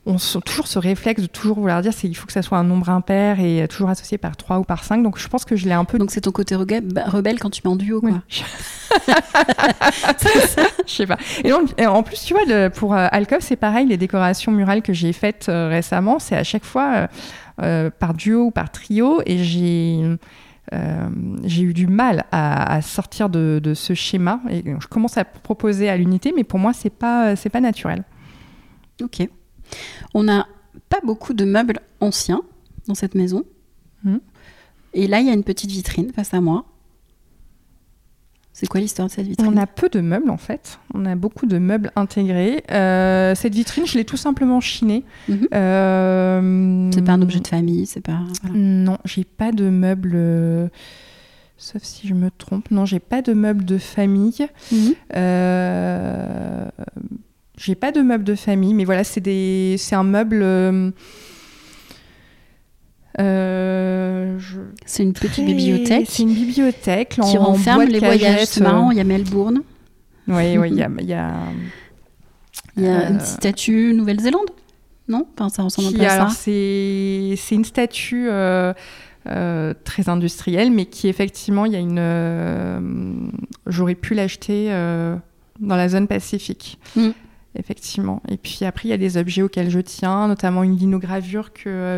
ont toujours ce réflexe de toujours vouloir dire il faut que ça soit un nombre impair et euh, toujours associé par 3 ou par 5. Donc je pense que je l'ai un peu.
Donc c'est ton côté rebelle, bah, rebelle quand tu mets en duo, quoi.
Ouais. je sais pas. Et, donc, et en plus, tu vois, le- pour euh, Alcove, c'est pareil, les décorations murales que j'ai faites euh, récemment, c'est à chaque fois euh, euh, par duo ou par trio, et j'ai. Euh, j'ai eu du mal à, à sortir de, de ce schéma et je commence à proposer à l'unité, mais pour moi c'est pas c'est pas naturel.
Ok. On n'a pas beaucoup de meubles anciens dans cette maison.
Mhm.
Et là, il y a une petite vitrine face à moi. C'est quoi l'histoire de cette vitrine
On a peu de meubles en fait, on a beaucoup de meubles intégrés. Euh, cette vitrine, je l'ai tout simplement chinée.
Mhm.
Euh,
C'est pas un objet de famille, c'est pas. voilà.
Non, j'ai pas de meubles. euh, Sauf si je me trompe. Non, j'ai pas de meubles de famille.
Mhm.
J'ai pas de meuble de famille, mais voilà, c'est des, c'est un meuble. Euh, euh, je-
C'est une petite
très-
bibliothèque
C'est une bibliothèque
qui
en
renferme les voyages. C'est marrant, il y a Melbourne.
euh, Oui, oui, il y a, il y a-
Il y a
Euh,
une petite statue Nouvelle-Zélande Non? Enfin, ça ressemble un
qui-
peu à
alors
ça.
c'est une statue euh, euh, très industrielle, mais qui effectivement, il y a une. euh, J'aurais pu l'acheter euh, dans la zone Pacifique.
Mm.
Effectivement. Et puis après, il y a des objets auxquels je tiens, notamment une linogravure que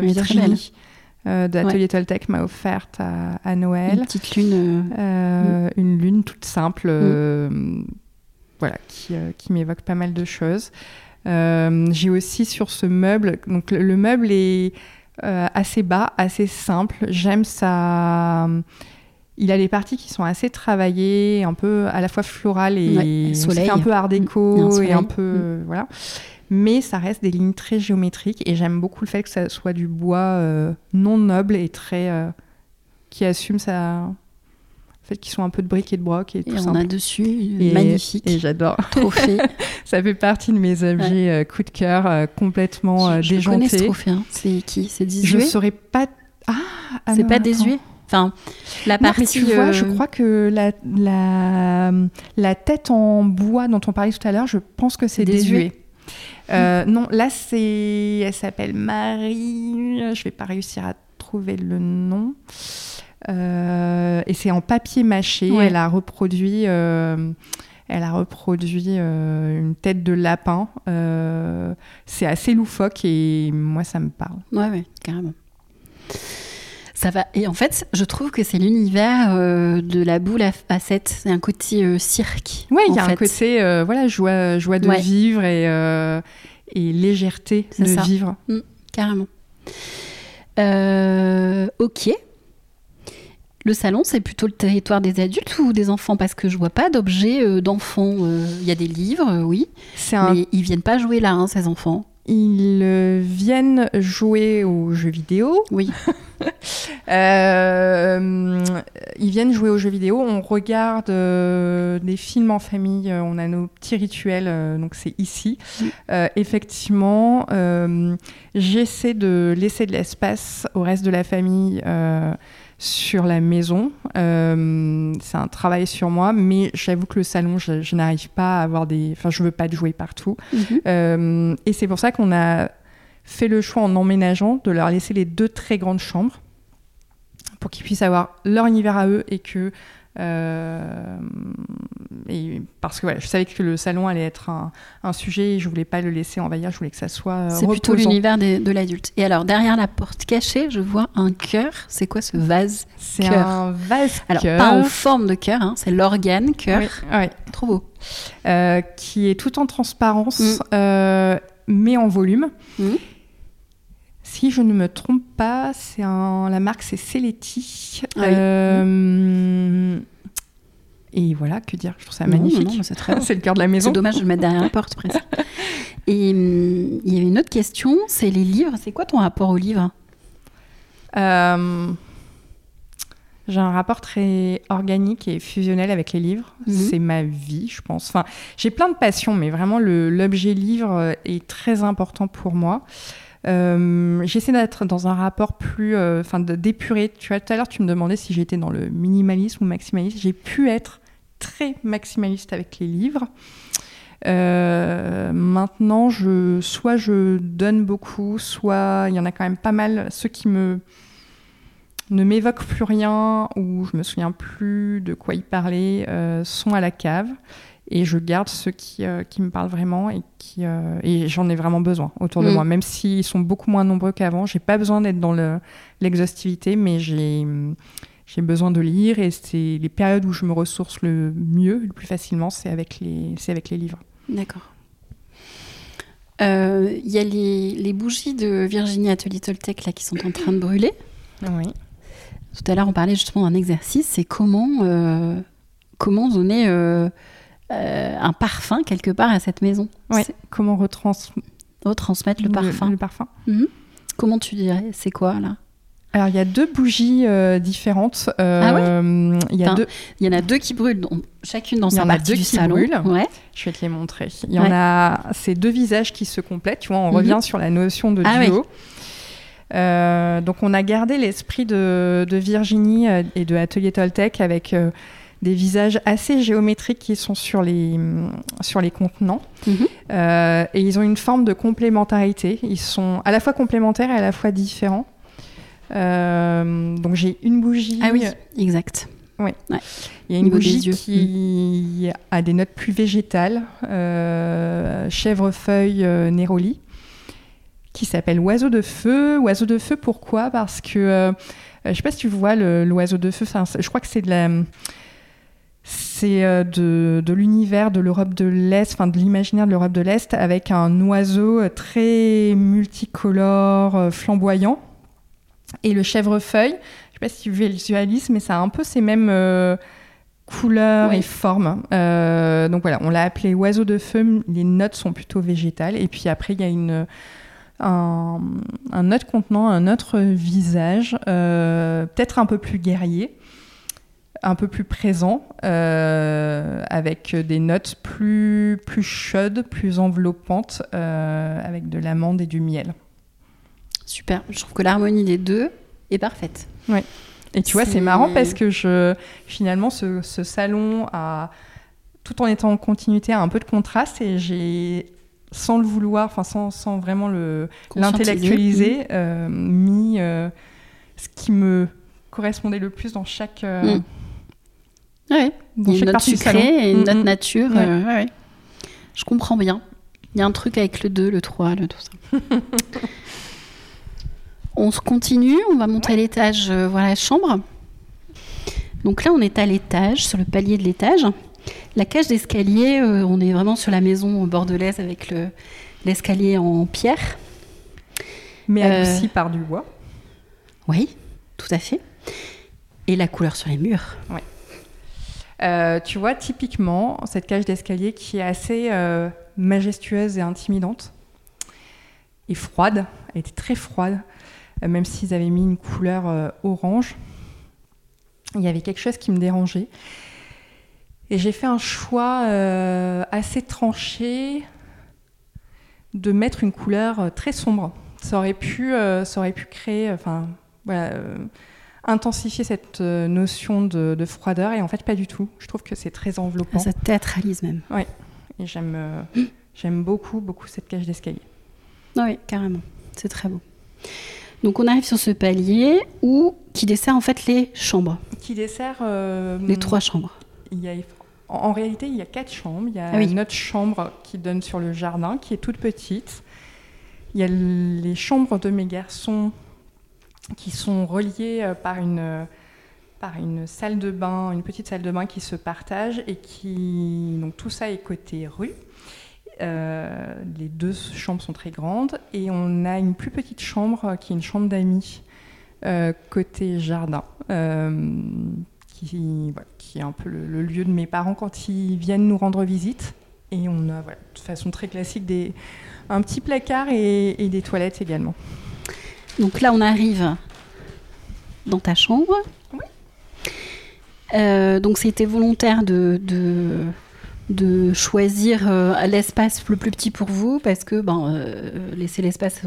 euh, d'Atelier Toltec m'a offerte à, à
Une
Noël.
petite lune. euh,
Euh, Une lune toute simple,
Mm.
euh, voilà, qui, qui m'évoque pas mal de choses. J'ai aussi sur ce meuble, donc le, le meuble est assez bas, assez simple. J'aime ça. Il a des parties qui sont assez travaillées, un peu à la fois florales et
Ouais, soleil.
un peu art
Mm. Et un
déco et
soleil.
un peu
Mm.
voilà. Mais ça reste des lignes très géométriques et j'aime beaucoup le fait que ça soit du bois euh, non noble et très euh, qui assume sa le fait qu'ils sont un peu de briques et de broc et,
Et
tout
on
simple.
a dessus
Et-
magnifique
Et j'adore.
trophée.
Ça fait partie de mes objets euh, coup de cœur euh, complètement euh,
je, je connais ce trophée. hein. C'est qui? C'est
Je
désuet?
saurais pas. Ah, ah
C'est
non,
pas désuet? Enfin, la
Non,
partie.
mais tu vois, je
euh,
crois que la, la, la tête en bois dont on parlait tout à l'heure, je pense que c'est
Désuet.
désuet. Euh, Non, là, c'est. Elle s'appelle Marie. Je vais pas réussir à trouver le nom. Euh, et c'est en papier mâché.
Ouais.
Elle a reproduit. euh, Elle a reproduit une tête de lapin. C'est assez loufoque et moi, ça me parle.
Ouais, ouais, carrément. Ça va. Et en fait, je trouve que c'est l'univers euh, de la boule à facettes. C'est un côté euh, cirque.
Ouais, il y a un côté euh, voilà, joie, joie de
Ouais.
vivre et, et légèreté de
ça.
vivre.
Carrément. Euh, ok. Le salon, c'est plutôt le territoire des adultes ou des enfants? Parce que je vois pas d'objets d'enfants. Il y a des livres, oui,
un
mais ils viennent pas jouer là, hein, ces enfants.
Ils euh, viennent jouer aux jeux vidéo.
Oui.
Euh, ils viennent jouer aux jeux vidéo. On regarde euh, des films en famille. On a nos petits rituels. euh, donc c'est ici. Effectivement, j'essaie de laisser de l'espace au reste de la famille. Sur la maison, Euh, c'est un travail sur moi, mais j'avoue que le salon, je, je n'arrive pas à avoir des. Enfin, je veux pas de jouer partout.
Mhm.
Euh, et c'est pour ça qu'on a fait le choix en emménageant de leur laisser les deux très grandes chambres pour qu'ils puissent avoir leur univers à eux et que et parce que voilà, je savais que le salon allait être un, un sujet et je voulais pas le laisser envahir, je voulais que ça soit euh,
C'est plutôt l'univers de l'adulte. Et alors, derrière la porte cachée, je vois un cœur. C'est quoi ce vase
C'est un vase
Alors,
cœur.
pas en forme de cœur, hein, c'est l'organe cœur.
Oui.
Trop beau.
Euh, qui est tout en transparence,
Mm.
euh, mais en volume.
Mm.
Si je ne me trompe pas, c'est un... la marque c'est Celetti.
Ah oui.
Euh, Et voilà, que dire, je trouve ça magnifique.
c'est très beau.
c'est le cœur de la maison.
C'est dommage de le mettre derrière la porte presque. Et hum, il y avait une autre question, c'est les livres. C'est quoi ton rapport aux livres?
Euh, J'ai un rapport très organique et fusionnel avec les livres.
Mhm.
C'est ma vie, je pense. Enfin, j'ai plein de passions, mais vraiment l'objet livre est très important pour moi. Euh, J'essaie d'être dans un rapport plus, euh, enfin, d'épuré. Tu vois, tout à l'heure, tu me demandais si j'étais dans le minimalisme ou maximaliste. J'ai pu être très maximaliste avec les livres. Euh, maintenant, je, soit je donne beaucoup, soit il y en a quand même pas mal. Ceux qui me ne m'évoquent plus rien ou je me souviens plus de quoi parlaient euh, sont à la cave et je garde ceux qui, euh, qui me parlent vraiment et qui euh, et j'en ai vraiment besoin autour de
Mm.
moi même s'ils sont beaucoup moins nombreux qu'avant j'ai pas besoin d'être dans le- l'exhaustivité mais j'ai j'ai besoin de lire et c'est les périodes où je me ressource le mieux le plus facilement c'est avec les c'est avec les livres
D'accord. Euh, Il y a les, les bougies de Virginie Atelier Toltec là, qui sont en train de brûler.
oui
Tout à l'heure, on parlait justement d'un exercice, c'est comment, euh, comment donner euh, euh, un parfum quelque part à cette maison. C'est-
comment retransmettre
Retransmettre le parfum.
le parfum
Mhm. Comment tu dirais C'est quoi là?
Alors, il y a deux bougies euh, différentes.
Ah
ouais? il, y a
Enfin,
deux...
Il y en a deux qui brûlent, donc, chacune dans
Il y
sa
en a
partie
deux qui
salon.
brûlent.
Ouais.
Je vais te les montrer. Il y en a ces deux visages qui se complètent. Tu vois, on
Mhm.
revient sur la notion de
Ah
duo. Euh, donc, on a gardé l'esprit de, de Virginie euh, et de Atelier Toltec avec euh, des visages assez géométriques qui sont sur les, hum, sur les contenants.
Mhm.
Euh, et ils ont une forme de complémentarité. Ils sont à la fois complémentaires et à la fois différents. Euh, donc, j'ai une bougie.
Ah oui, exact.
Il y a une bougie qui a des notes plus végétales, euh, chèvrefeuille euh, néroli, qui s'appelle oiseau de feu. Oiseau de feu, pourquoi? Parce que, euh, je sais pas si tu vois l'oiseau de feu, je crois que c'est de la... C'est euh, de, de l'univers de l'Europe de l'Est, enfin de l'imaginaire de l'Europe de l'Est, avec un oiseau euh, très multicolore, euh, flamboyant. Et le chèvrefeuille, je sais pas si tu visualises, mais ça a un peu ces mêmes euh, couleurs
Oui.
et formes. Euh, donc voilà, on l'a appelé oiseau de feu. Les notes sont plutôt végétales. Et puis après, il y a une, un, un autre contenant, un autre visage, euh, peut-être un peu plus guerrier, un peu plus présent, euh, avec des notes plus, plus chaudes, plus enveloppantes, euh, avec de l'amande et du miel.
Super. Je trouve que l'harmonie des deux est parfaite.
Et tu vois, c'est marrant parce que je, finalement, ce, ce salon, a, tout en étant en continuité, a un peu de contraste et j'ai, sans le vouloir, enfin sans, sans vraiment le, l'intellectualiser, euh, mis ce qui me correspondait le plus dans chaque, euh,
Mm. Ouais.
dans
Il y a
chaque
une note sucrée et une
Mm,
note
mm.
nature.
Ouais.
euh, ouais, ouais. Je comprends bien. Il y a un truc avec le 2, le 3, le tout ça. on se continue, on va monter à l'étage, euh, voir la chambre. Donc là, on est à l'étage, sur le palier de l'étage. La cage d'escalier, euh, on est vraiment sur la maison bordelaise avec le- l'escalier en pierre.
Mais
Euh,
adouci par du bois.
Oui, tout à fait. Et la couleur sur les murs.
Euh, tu vois, typiquement, cette cage d'escalier qui est assez euh, majestueuse et intimidante, et froide, elle était très froide, euh, même s'ils avaient mis une couleur orange, il y avait quelque chose qui me dérangeait. Et j'ai fait un choix assez tranché de mettre une couleur très sombre. Ça aurait pu, ça aurait pu créer, enfin, intensifier cette euh, notion de, de froideur et en fait pas du tout. Je trouve que c'est très enveloppant
Ça théâtralise même.
et j'aime euh, j'aime beaucoup beaucoup cette cage d'escalier.
Ah oui, carrément. C'est très beau. Donc on arrive sur ce palier où qui dessert en fait les chambres,
Qui dessert euh,
les trois chambres.
Il y a, en, en réalité, il y a quatre chambres. Il y a
Ah oui.
notre chambre qui donne sur le jardin, qui est toute petite. Il y a les chambres de mes garçons qui sont reliées euh, par une, euh, par une salle de bain, une petite salle de bain qui se partage et qui. Donc tout ça est côté rue. Euh, les deux chambres sont très grandes et on a une plus petite chambre qui est une chambre d'amis côté jardin. qui, voilà, qui est un peu le, lieu de mes parents quand ils viennent nous rendre visite. Et on a, voilà, de façon très classique, des, un petit placard et des toilettes également.
Donc là on arrive dans ta chambre.
Oui.
Euh, donc c'était volontaire de, de, de choisir euh, l'espace le plus petit pour vous parce que ben, euh, laisser l'espace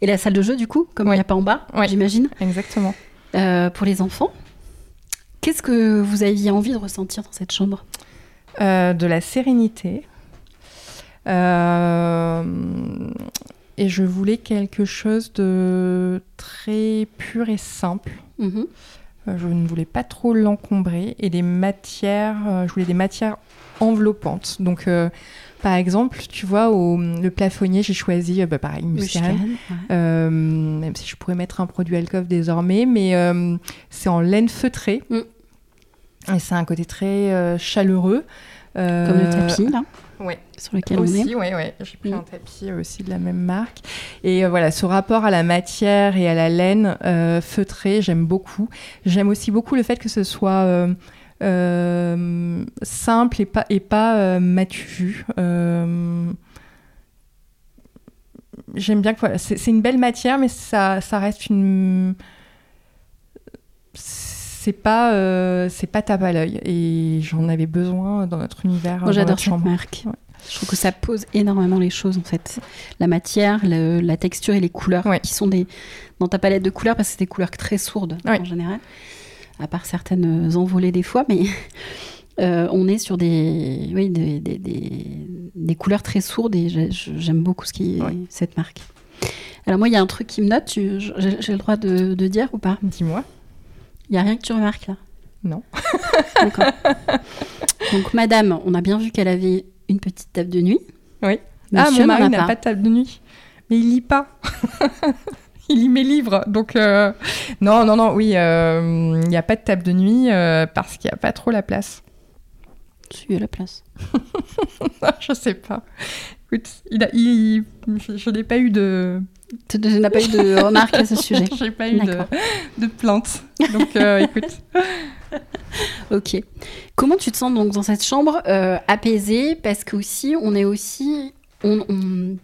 et la salle de jeu du coup, comme il n'y a pas en bas, j'imagine,
Exactement.
pour les enfants. Qu'est-ce que vous aviez envie de ressentir dans cette chambre?
De la sérénité. Et je voulais quelque chose de très pur et simple.
Mhm.
Euh, Je ne voulais pas trop l'encombrer et des matières, euh, je voulais des matières enveloppantes. Donc, euh, par exemple, tu vois, au le plafonnier, j'ai choisi, bah, pareil. Muscade,
ouais.
Euh, même si je pourrais mettre un produit Alcove désormais, mais euh, c'est en laine feutrée.
Mm.
Et c'est un côté très chaleureux.
Comme le tapis là,
Ouais,
sur lequel on est.
aussi, ouais, ouais. J'ai pris un tapis aussi de la même marque. Et euh, voilà, ce rapport à la matière et à la laine euh, feutrée, j'aime beaucoup. J'aime aussi beaucoup le fait que ce soit euh, euh, simple et pas, et pas euh, matu. Euh, J'aime bien que voilà, c'est c'est une belle matière, mais ça, ça reste une. C'est pas, euh, c'est pas tape à l'œil. Et j'en avais besoin dans notre univers.
Moi, j'adore cette
chambre.
marque.
Ouais.
Je trouve que ça pose énormément les choses, en fait. La matière, le- la texture et les couleurs,
Ouais.
qui sont des dans ta palette de couleurs, parce que c'est des couleurs très sourdes
Ouais.
en général, à part certaines envolées des fois, mais euh, on est sur des, oui, des, des, des- des couleurs très sourdes et j'ai- j'aime beaucoup ce qui cette marque. Alors moi, il y a un truc qui me note, j'ai j'ai le droit de, de dire ou pas?
Dis-moi.
Il n'y a rien que tu remarques là
Non.
D'accord. Donc madame, on a bien vu qu'elle avait une petite table de nuit.
Oui. ah,
Monsieur
mon
n'en
mari n'a pas de table de nuit. Mais il lit pas. il lit mes livres. Donc, euh, non, non, non, oui, euh, il n'y a pas de table de nuit euh, parce qu'il n'y a pas trop la place.
Tu as la place?
je sais pas. Écoute, il a, il- je, je n'ai pas eu de.
Tu n'as pas eu de remarques à ce sujet.
J'ai pas eu de, de plainte. Donc, euh, écoute.
Ok. Comment tu te sens donc dans cette chambre euh, apaisée? Parce que aussi, on est aussi on- on-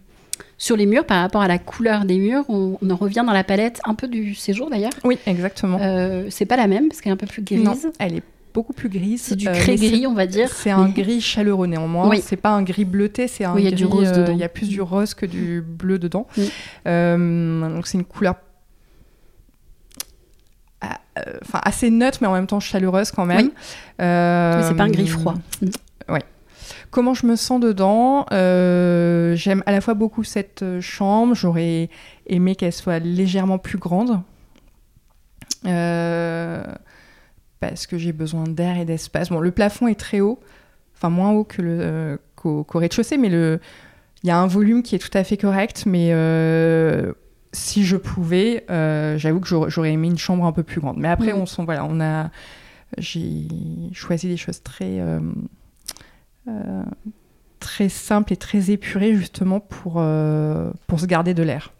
sur les murs par rapport à la couleur des murs. On, on en revient dans la palette un peu du séjour d'ailleurs?
Oui, exactement.
Euh, c'est pas la même parce qu'elle est un peu plus grise.
non, elle est beaucoup plus grise.
C'est du
euh, mais c'est-
gris, on va dire.
C'est un gris chaleureux néanmoins.
Oui.
C'est pas un gris bleuté, c'est un
Oui, il y a du rose
euh,
dedans.
Il y a plus du rose que du bleu dedans. Euh, donc c'est une couleur. ah, euh, Enfin, assez neutre, mais en même temps chaleureuse quand même.
Oui.
Euh,
c'est pas un gris froid.
Comment je me sens dedans Euh, J'aime à la fois beaucoup cette euh, chambre. J'aurais aimé qu'elle soit légèrement plus grande. Parce que j'ai besoin d'air et d'espace. Bon, le plafond est très haut, enfin moins haut que le euh, qu'au rez-de-chaussée, mais le il y a un volume qui est tout à fait correct. Mais euh, si je pouvais, euh, j'avoue que j'aurais aimé une chambre un peu plus grande. Mais après, on sent voilà, on a j'ai choisi des choses très très simples et très épurées justement pour euh, pour se garder de l'air.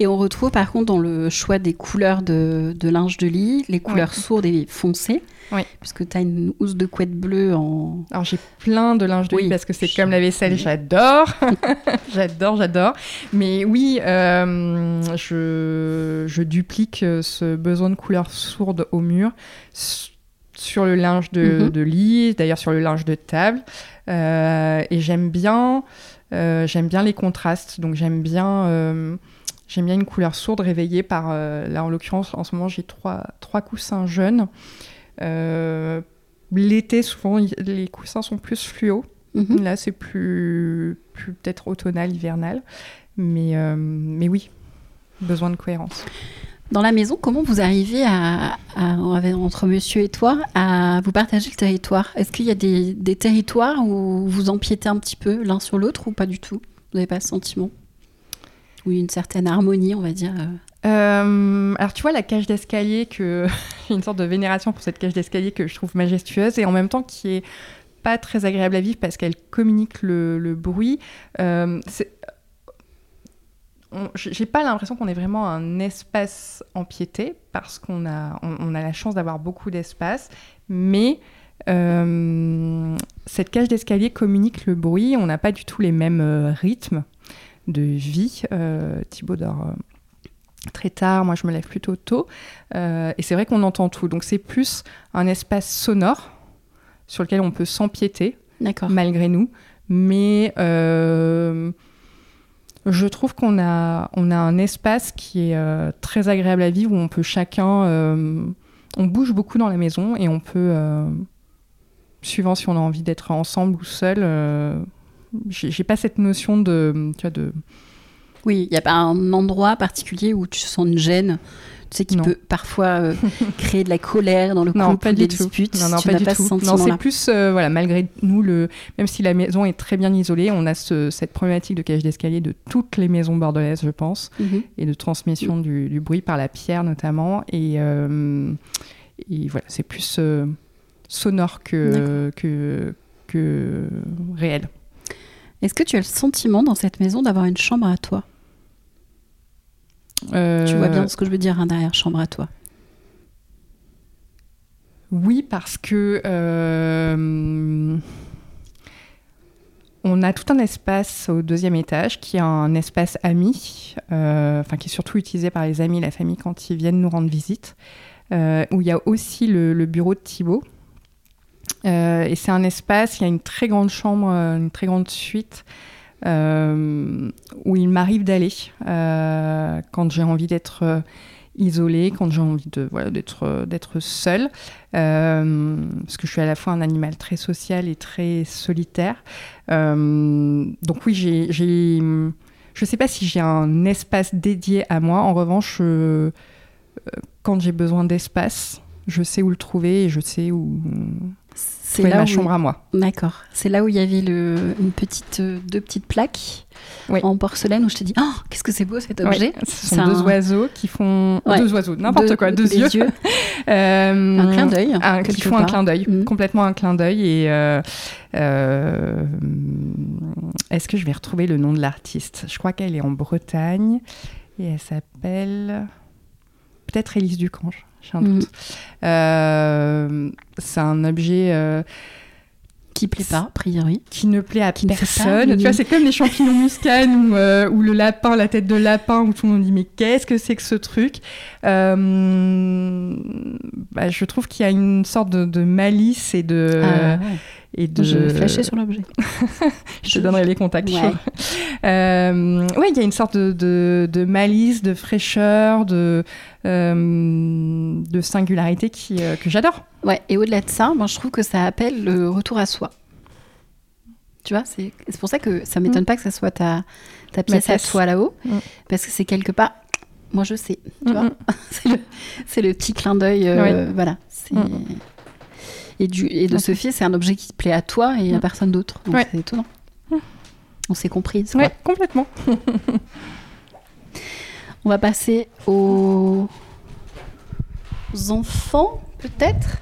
Et on retrouve par contre dans le choix des couleurs de, de linge de lit, les couleurs sourdes et foncées.
Oui.
Puisque tu as une housse de couette bleue en.
Alors j'ai plein de linge de
Oui.
lit parce que c'est comme la vaisselle, j'adore, j'adore, j'adore. Mais oui, euh, je, je duplique euh, ce besoin de couleur sourde au mur sur le linge de,
Mhm.
de lit, d'ailleurs sur le linge de table. Euh, et j'aime bien, euh, j'aime bien les contrastes. Donc j'aime bien, euh, j'aime bien une couleur sourde réveillée par, euh, là en l'occurrence, en ce moment j'ai trois, trois coussins jaunes. Euh, L'été, souvent, y- les coussins sont plus fluo.
Mhm.
Là, c'est plus, plus peut-être automnal, hivernal. Mais, euh, mais oui, besoin de cohérence.
Dans la maison, comment vous arrivez à, à- entre monsieur et toi à vous partager le territoire? Est-ce qu'il y a des, territoires où vous empiétez un petit peu l'un sur l'autre ou pas du tout? Vous n'avez pas ce sentiment? Ou une certaine harmonie, on va dire euh,
Euh, alors, tu vois, la cage d'escalier, une sorte de vénération pour cette cage d'escalier que je trouve majestueuse et en même temps qui est pas très agréable à vivre parce qu'elle communique le, bruit. Euh, j'ai pas l'impression qu'on ait vraiment un espace empiété parce qu'on a, on, on a la chance d'avoir beaucoup d'espace, mais euh, cette cage d'escalier communique le bruit. On n'a pas du tout les mêmes euh, rythmes de vie. Euh, Thibaut dort euh, très tard, moi je me lève plutôt tôt, et c'est vrai qu'on entend tout. Donc c'est plus un espace sonore sur lequel on peut s'empiéter malgré nous. Mais je trouve qu'on a, on a un espace qui est euh, très agréable à vivre, où on peut chacun... euh, on bouge beaucoup dans la maison et on peut, euh, suivant si on a envie d'être ensemble ou seul, j'ai j'ai pas cette notion de... Tu vois, de
Oui, il n'y a pas un endroit particulier où tu sens une gêne, tu sais, qui
Non.
peut parfois euh, créer de la colère dans le
Non,
couple,
pas
des disputes.
Non, non,
tu
pas du
pas
tout.
ce
Non, c'est plus, euh, voilà, malgré nous, le, même si la maison est très bien isolée, on a ce- cette problématique de cage d'escalier de toutes les maisons bordelaises, je pense,
Mhm.
et de transmission du, du bruit par la pierre notamment. Et, euh, et voilà, c'est plus sonore que, que, que réel.
Est-ce que tu as le sentiment dans cette maison d'avoir une chambre à toi? Tu vois bien ce que je veux dire hein, derrière chambre à toi.
Oui, parce que euh, on a tout un espace au deuxième étage qui est un espace ami, euh, enfin qui est surtout utilisé par les amis et la famille quand ils viennent nous rendre visite. où il y a aussi le, le bureau de Thibaut. et c'est un espace, il y a une très grande chambre, une très grande suite où il m'arrive d'aller quand j'ai envie d'être isolée, quand j'ai envie d'être seule, euh, parce que je suis à la fois un animal très social et très solitaire. Euh, donc oui, j'ai, j'ai, je sais pas si j'ai un espace dédié à moi. En revanche, euh, quand j'ai besoin d'espace, je sais où le trouver et je sais où c'est là ma chambre à moi.
D'accord. C'est là où il y avait le, une petite, euh, deux petites plaques en porcelaine où je te dis, oh, qu'est-ce que c'est beau cet objet.
Ce sont deux oiseaux qui font deux oiseaux, n'importe quoi, deux yeux.
euh, un clin d'œil.
Qui font un clin d'œil, mm. complètement un clin d'œil. Et euh, est-ce que je vais retrouver le nom de l'artiste? Je crois qu'elle est en Bretagne et elle s'appelle peut-être Élise Ducange. Mm. Euh, c'est un objet euh,
qui plaît pas, a priori.
Qui ne plaît à personne. Tu vois, c'est comme les champignons muscane euh, ou, le lapin, la tête de lapin, où tout le monde dit mais qu'est-ce que c'est que ce truc? Bah, Je trouve qu'il y a une sorte de, malice et de,
ah, et de... Je vais flasher sur l'objet.
je te donnerai les contacts. Ouais. Euh, il y a une sorte de, de, malice, de fraîcheur, de, euh, de singularité qui, euh, que j'adore.
Ouais, et au-delà de ça, moi, je trouve que ça appelle le retour à soi. Tu vois, c'est pour ça que ça m'étonne mm. pas que ça soit ta, ta pièce à toi là-haut, mm. parce que c'est quelque part moi je sais, tu mm, vois. c'est le, petit clin d'œil, voilà. C'est et, du, et de ce fait, c'est un objet qui te plaît à toi et à mm. personne d'autre. Donc c'est étonnant. Mm. On s'est compris.
Oui, complètement.
On va passer aux, enfants, peut-être.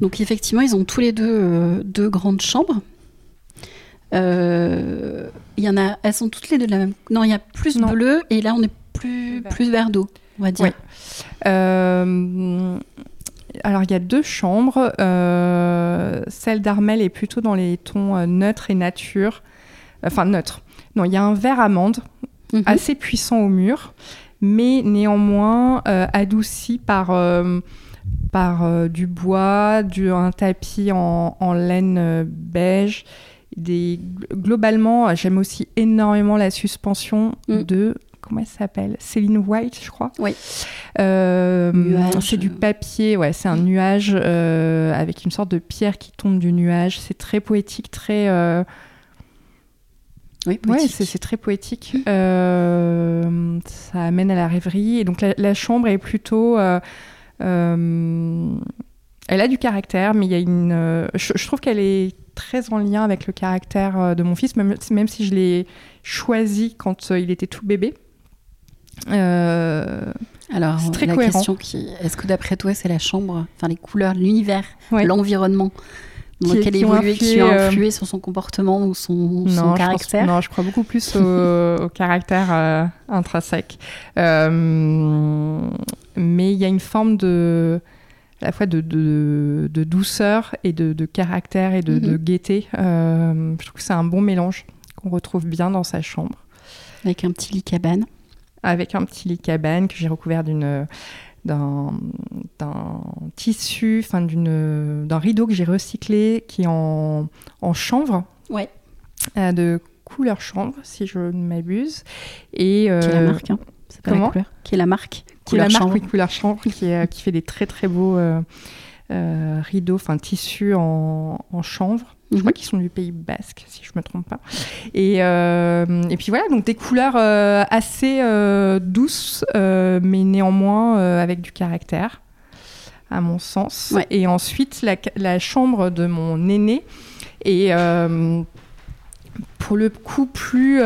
Donc effectivement, ils ont tous les deux euh, deux grandes chambres. Euh, il y en a, elles sont toutes les deux de la même. Non, il y a plus bleu et là on est plus plus vert d'eau on va dire.
Euh, alors, il y a deux chambres. Euh, celle d'Armel est plutôt dans les tons euh, neutres et nature. Enfin, neutre. Non, il y a un vert amande mhm. assez puissant au mur, mais néanmoins adouci par, par du bois, du, un tapis en, en laine beige. Des, globalement, j'aime aussi énormément la suspension mm. de comment elle s'appelle? Céline White, je crois.
Oui.
Euh, c'est du papier, ouais, c'est un nuage euh, avec une sorte de pierre qui tombe du nuage. C'est très poétique, très. Euh,
oui,
c'est très poétique. ça amène à la rêverie. Et donc la, chambre est plutôt. elle a du caractère, mais il y a une. Je, trouve qu'elle est très en lien avec le caractère de mon fils, même, même si je l'ai choisi quand il était tout bébé.
Euh, Alors, très la question qui, est-ce que d'après toi, c'est la chambre, enfin les couleurs, l'univers, l'environnement dans qui, lequel évolué, qui a euh, influé sur son comportement ou son, caractère
Non, je crois beaucoup plus au, caractère euh, intrinsèque. mais il y a une forme de à la fois de, de, douceur et de, caractère et de, mm-hmm. gaieté. je trouve que c'est un bon mélange qu'on retrouve bien dans sa chambre.
Avec un petit lit cabane
avec un petit lit cabane que j'ai recouvert d'une d'un, tissu, enfin d'une, d'un rideau que j'ai recyclé qui est en, en chanvre.
Ouais.
Euh, de couleur chanvre, si je ne m'abuse. Et,
euh, qui est la marque, hein. C'est pas la couleur. Qui est la marque.
La marque, oui, couleur chanvre, qui, qui fait des très très beaux euh, rideaux, enfin tissus en, en chanvre. Je crois qu'ils sont du Pays Basque, si je me trompe pas. Et, euh, et puis voilà, donc des couleurs euh, assez euh, douces, mais néanmoins avec du caractère, à mon sens. Et ensuite, la, la, chambre de mon aîné est pour le coup plus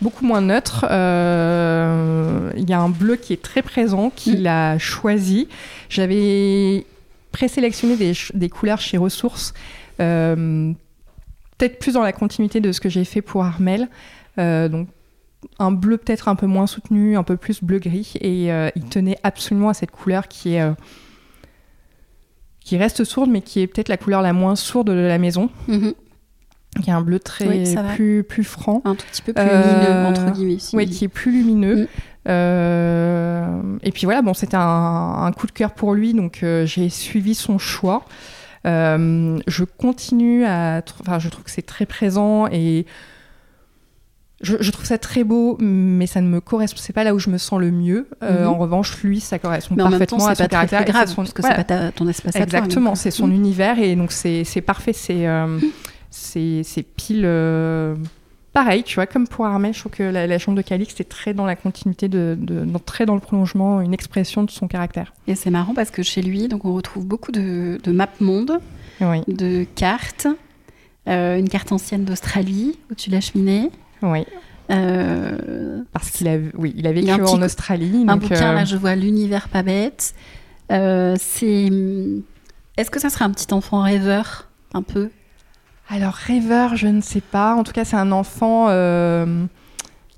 beaucoup moins neutre. Il y a un bleu qui est très présent, qu'il mm. a choisi. J'avais présélectionné des, des couleurs chez Ressources peut-être plus dans la continuité de ce que j'ai fait pour Armel. Euh, donc un bleu peut-être un peu moins soutenu, un peu plus bleu-gris. Et euh, il tenait absolument à cette couleur qui est qui reste sourde, mais qui est peut-être la couleur la moins sourde de la maison.
Mhm.
qui est un bleu très
Oui,
plus, plus franc.
Un tout petit peu plus
Euh,
lumineux, entre guillemets. si-
Oui, qui est plus lumineux.
Mm.
Euh, et puis voilà, bon, c'était un, un coup de cœur pour lui, donc euh, j'ai suivi son choix. Euh, je continue à, enfin, je trouve que c'est très présent et je, je trouve ça très beau, mais ça ne me correspond. C'est pas là où je me sens le mieux. Euh,
Mhm.
En revanche, lui, ça correspond
Mais en même temps,
parfaitement à
c'est
son
pas
caractère. et
grave,
c'est son-
parce que
voilà.
c'est pas ta- ton espace.
Exactement, c'est son
mm.
univers et donc c'est c'est parfait. C'est euh, c'est c'est pile euh, pareil, tu vois, comme pour Armel. Je trouve que la, la chambre de Calix est très dans la continuité, de, très dans le prolongement, une expression de son caractère.
Et c'est marrant parce que chez lui, donc on retrouve beaucoup de, de maps monde,
Oui,
de cartes, euh, une carte ancienne d'Australie où tu l'as cheminée.
oui.
Euh,
Parce qu'il a, oui, il a vécu
Il a
en Australie.
un
donc,
bouquin,
euh,
là je vois l'univers pas bête. C'est. Est-ce que ça serait un petit enfant rêveur, un peu?
Alors, rêveur, je ne sais pas. En tout cas, c'est un enfant euh,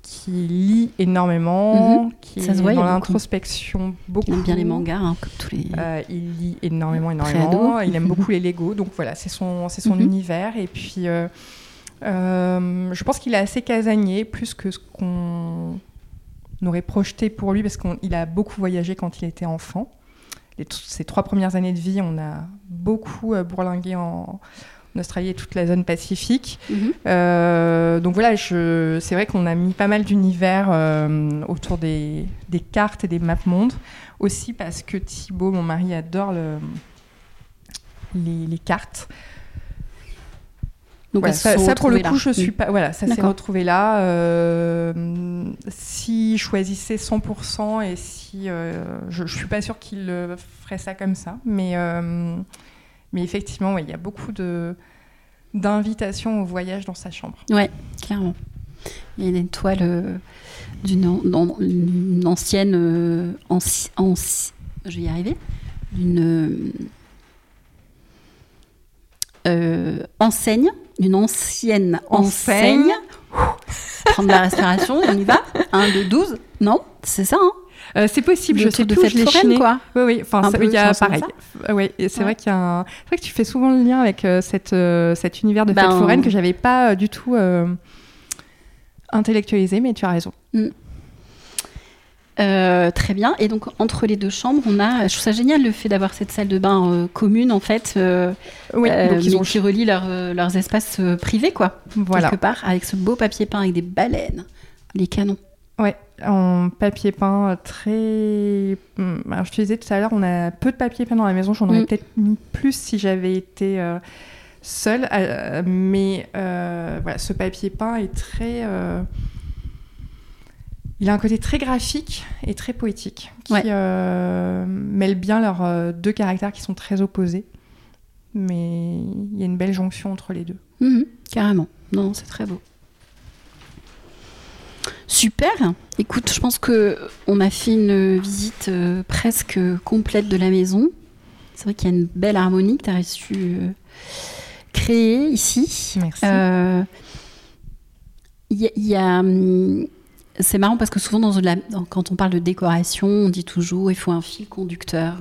qui lit énormément, qui
Ça se
est
voit, il y
dans l'introspection beaucoup.
Il aime bien les mangas, hein, comme tous les.
Euh, il lit énormément, énormément. Il aime beaucoup les Lego, donc voilà, c'est son, c'est son
Mhm.
univers. Et puis, euh, je pense qu'il est assez casanier, plus que ce qu'on aurait projeté pour lui, parce qu'il a beaucoup voyagé quand il était enfant. Les ses trois premières années de vie, on a beaucoup bourlingué en, en Australie et toute la zone Pacifique.
Mhm.
Euh, donc voilà, je- c'est vrai qu'on a mis pas mal d'univers euh, autour des, des cartes et des maps mondes. Aussi parce que Thibaut, mon mari, adore le- les, les cartes.
Donc
Voilà, ça, pour le coup,
là.
je suis pas. Voilà, ça s'est retrouvé là. Euh, si choisissait 100% et si euh, je, je suis pas sûre qu'il ferait ça comme ça, mais euh, mais effectivement, ouais, il y a beaucoup de d'invitations au voyage dans sa chambre.
Ouais, clairement. Il y a une toile euh, d'une ancienne. euh, anci- anci- je vais y arriver. D'une. euh, enseigne. D'une ancienne enseigne.
Enseigne.
Prendre la respiration, on y va. 1, 2, 12. Non, c'est ça, hein
Euh, c'est possible,
Le
je sais
de
plus
fête
je l'ai chiné.
quoi.
Oui, oui. Enfin, il y a pareil. Euh, et c'est
Ouais.
vrai qu'il y a un. C'est vrai que tu fais souvent le lien avec euh, cette, euh, cet univers de fête
Ben,
foraine que j'avais pas du tout intellectualisé, mais tu as raison.
Euh, très bien. Et donc, entre les deux chambres, on a. Je trouve ça génial le fait d'avoir cette salle de bain euh, commune, en fait, euh,
Oui, donc ils ont.
qui relie leur, leurs espaces privés, quoi.
Voilà.
Quelque part, avec ce beau papier peint avec des baleines. Les canons.
Ouais, en papier peint très. Hum, Alors, je te disais tout à l'heure, on a peu de papier peint dans la maison. J'en aurais
Mm.
peut-être mis plus si j'avais été euh, seule. euh, mais euh, voilà, ce papier peint est très. Il a un côté très graphique et très poétique qui
Ouais.
mêle bien leurs deux caractères qui sont très opposés. Mais il y a une belle jonction entre les deux.
Mhm, carrément. Non, c'est très beau. Super. Écoute, je pense que on a fait une visite euh, presque complète de la maison. C'est vrai qu'il y a une belle harmonie que tu as su euh, créer ici.
Merci.
Euh, y a- il y a, hum, c'est marrant parce que souvent dans la- dans- quand on parle de décoration, on dit toujours il faut un fil conducteur.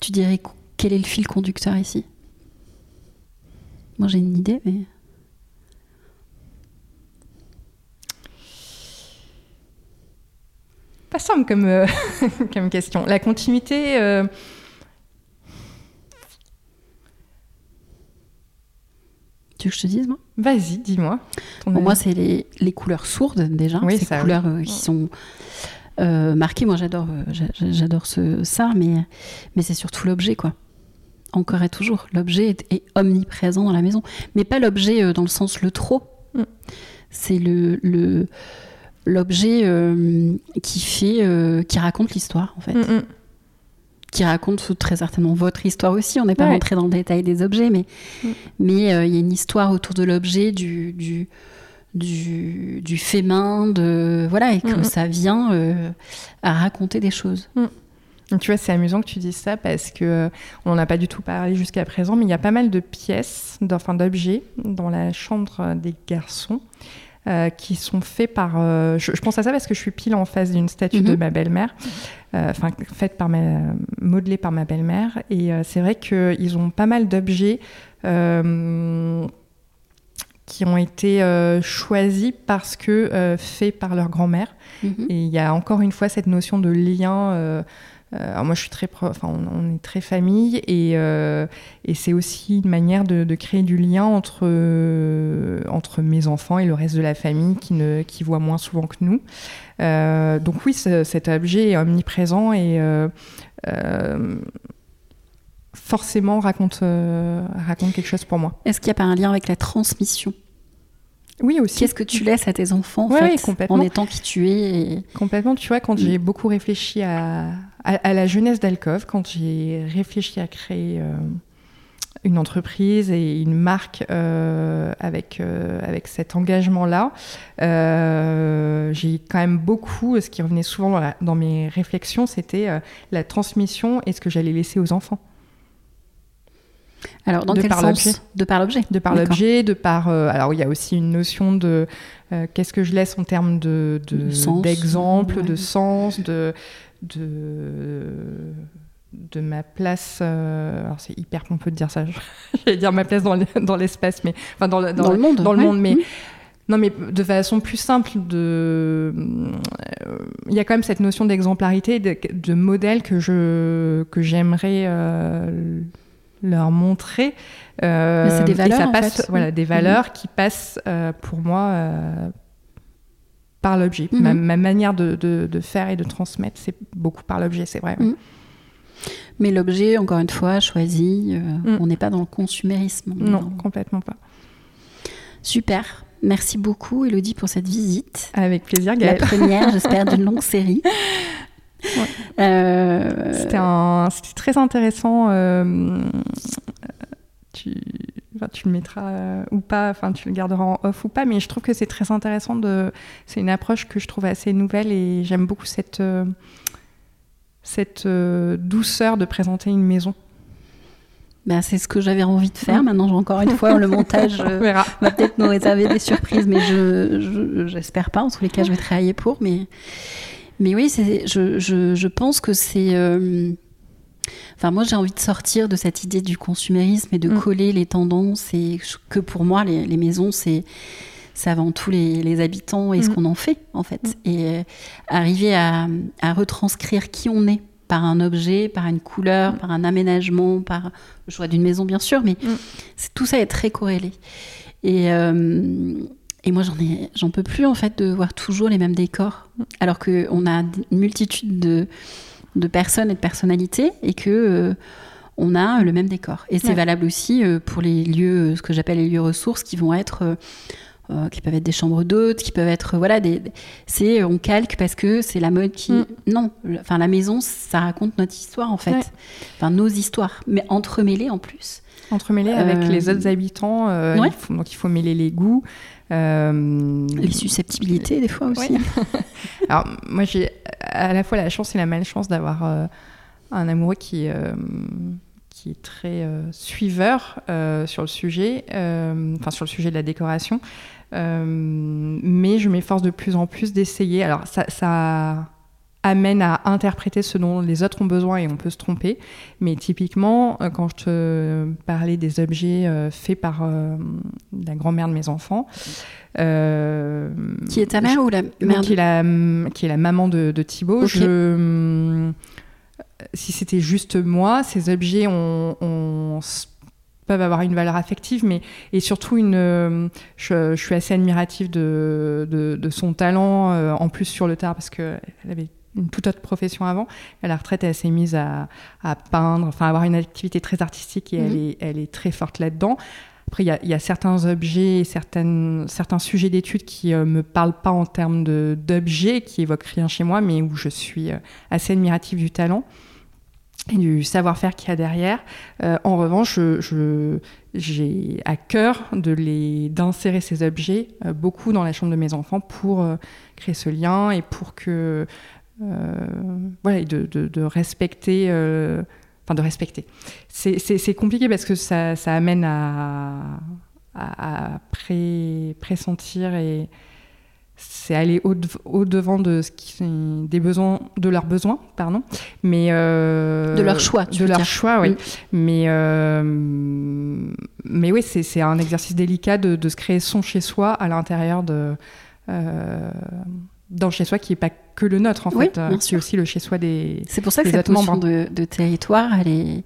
Tu dirais qu- quel est le fil conducteur ici? Moi j'ai une idée, mais
Pas simple comme, euh, comme question. La continuité. euh,
tu veux que je te dise moi?
Vas-y, dis-moi.
Pour moi c'est les, les couleurs sourdes déjà,
Oui,
ces
ça,
couleurs euh, qui sont euh, marquées. Moi j'adore, j'a- j'adore ce, ça, mais mais c'est surtout l'objet quoi. Encore et toujours, l'objet est, est omniprésent dans la maison, mais pas l'objet dans le sens le trop.
Mm.
C'est le le- l'objet euh, qui fait, euh, qui raconte l'histoire en fait,
Mm, mm.
qui raconte très certainement votre histoire aussi. On n'est pas
Ouais.
rentré dans le détail des objets, mais
Mm.
mais euh, il y a une histoire autour de l'objet, du, du, du, du fait main, de, voilà, et que ça vient euh, à raconter des choses.
Tu vois, c'est amusant que tu dises ça parce que euh, on n'en a pas du tout parlé jusqu'à présent, mais il y a pas mal de pièces, d'enfin d'objets dans la chambre des garçons euh, qui sont faits par. euh, je, je pense à ça parce que je suis pile en face d'une statue de
Mhm.
ma belle-mère, euh, enfin faite par ma, modelée par ma belle-mère, et c'est vrai qu'ils ont pas mal d'objets. qui ont été choisis parce que faits par leur grand-mère.
Mhm.
Et il y a encore une fois cette notion de lien euh, alors moi, je suis très, enfin, on, est très famille et, euh, et c'est aussi une manière de, créer du lien entre euh, entre mes enfants et le reste de la famille qui ne qui voit moins souvent que nous. donc oui, cet objet est omniprésent et forcément raconte raconte quelque chose pour moi.
Est-ce qu'il n'y a pas un lien avec la transmission?
Oui, aussi.
Qu'est-ce que tu laisses à tes enfants en,
fait, complètement.
en étant qui tu es
Complètement, tu vois, quand j'ai mm. beaucoup réfléchi à, à, la jeunesse d'Alcove, quand j'ai réfléchi à créer euh, une entreprise et une marque euh, avec, euh, avec cet engagement-là, j'ai quand même beaucoup, ce qui revenait souvent dans, mes réflexions, c'était la transmission et ce que j'allais laisser aux enfants.
Alors, dans quel sens De par l'objet.
De par l'objet, de par... alors, il y a aussi une notion de qu'est-ce que je laisse en termes de, d'exemple, de, sens, de, de, de ma place. Euh, alors c'est hyper pompeux de dire ça. J'allais dire ma place dans l'espace, mais enfin dans, le,
dans, le monde.
Dans le monde, mais. Non, mais de façon plus simple, de... il y a quand même cette notion d'exemplarité, de, modèle que je que j'aimerais euh, leur montrer.
Euh, c'est des valeurs,
ça
passe,
en fait. voilà, des valeurs qui passent pour moi par l'objet. ma,
mhm.
manière de, de, faire et de transmettre, c'est beaucoup par l'objet, c'est vrai.
Mhm. Mais l'objet, encore une fois, choisi, euh, mm. on n'est pas dans le consumérisme.
Non, complètement pas.
Super. Merci beaucoup, Elodie, pour cette visite.
Avec plaisir, Gaëlle.
La première, j'espère, d'une longue série.
Euh, c'était très intéressant. Euh, tu tu le mettras euh, ou pas, enfin tu le garderas en off ou pas, mais je trouve que c'est très intéressant de. C'est une approche que je trouve assez nouvelle et j'aime beaucoup cette euh, cette euh, douceur de présenter une maison.
Ben, c'est ce que j'avais envie de faire. Maintenant, encore une fois le montage va peut-être nous réserver des surprises, mais je j'espère pas. En tous les cas, je vais travailler pour. Mais mais oui, je, je, je, pense que c'est Enfin, moi, j'ai envie de sortir de cette idée du consumérisme et de mm. coller les tendances. Et que pour moi, les, maisons, c'est avant tout les, habitants et ce mm. qu'on en fait, en fait. Mm. Et euh, arriver à, retranscrire qui on est par un objet, par une couleur, par un aménagement, par le choix d'une maison, bien sûr, mais tout ça est très corrélé. Et, euh, et moi, j'en ai, j'en peux plus, en fait, de voir toujours les mêmes décors. Alors qu'on a une multitude de de personnes et de personnalités et que euh, on a le même décor. Et c'est valable aussi euh, pour les lieux, euh, ce que j'appelle les lieux ressources, qui vont être qui peuvent être des chambres d'hôtes, qui peuvent être voilà des, c'est on calque parce que c'est la mode qui mm. non enfin la maison ça raconte notre histoire en fait. Enfin nos histoires mais entremêlées en plus.
Entremêlées avec les autres habitants donc il faut mêler les goûts
les susceptibilités des fois aussi
alors moi j'ai à la fois la chance et la malchance d'avoir euh, un amoureux qui, euh, qui est très euh, suiveur sur le sujet, enfin sur le sujet de la décoration. mais je m'efforce de plus en plus d'essayer. Alors ça, ça amène à interpréter ce dont les autres ont besoin et on peut se tromper. Mais typiquement, quand je te parlais des objets faits par la grand-mère de mes enfants,
euh, qui est ta mère ou la mère
qui, est la, qui est la maman de, de Thibaut. Je, si c'était juste moi, ces objets ont, peuvent avoir une valeur affective, mais et surtout une. Je, suis assez admirative de, de, son talent, euh, en plus sur le tard, parce qu'elle avait une toute autre profession avant. À la retraite, elle s'est mise à, à, peindre, enfin avoir une activité très artistique et elle, mhm. est, elle est très forte là-dedans. Après, il y, a certains objets, certaines, certains sujets d'études qui ne euh, me parlent pas en termes d'objets, qui évoquent rien chez moi, mais où je suis euh, assez admirative du talent et du savoir-faire qu'il y a derrière. Euh, en revanche, j'ai à cœur de les d'insérer ces objets beaucoup dans la chambre de mes enfants pour créer ce lien et pour que voilà, de, de, de respecter de respecter. C'est compliqué parce que ça, amène à, à, pré, pressentir et c'est aller au, au, devant de ce qui des besoins de leurs besoins pardon mais euh,
de leur choix
de leur choix oui mm. mais euh, mais oui c'est, c'est un exercice délicat de, de, se créer son chez soi à l'intérieur de euh, dans chez soi qui est pas que le nôtre en fait c'est aussi le chez soi des
c'est pour ça que cette notion de, de, territoire elle est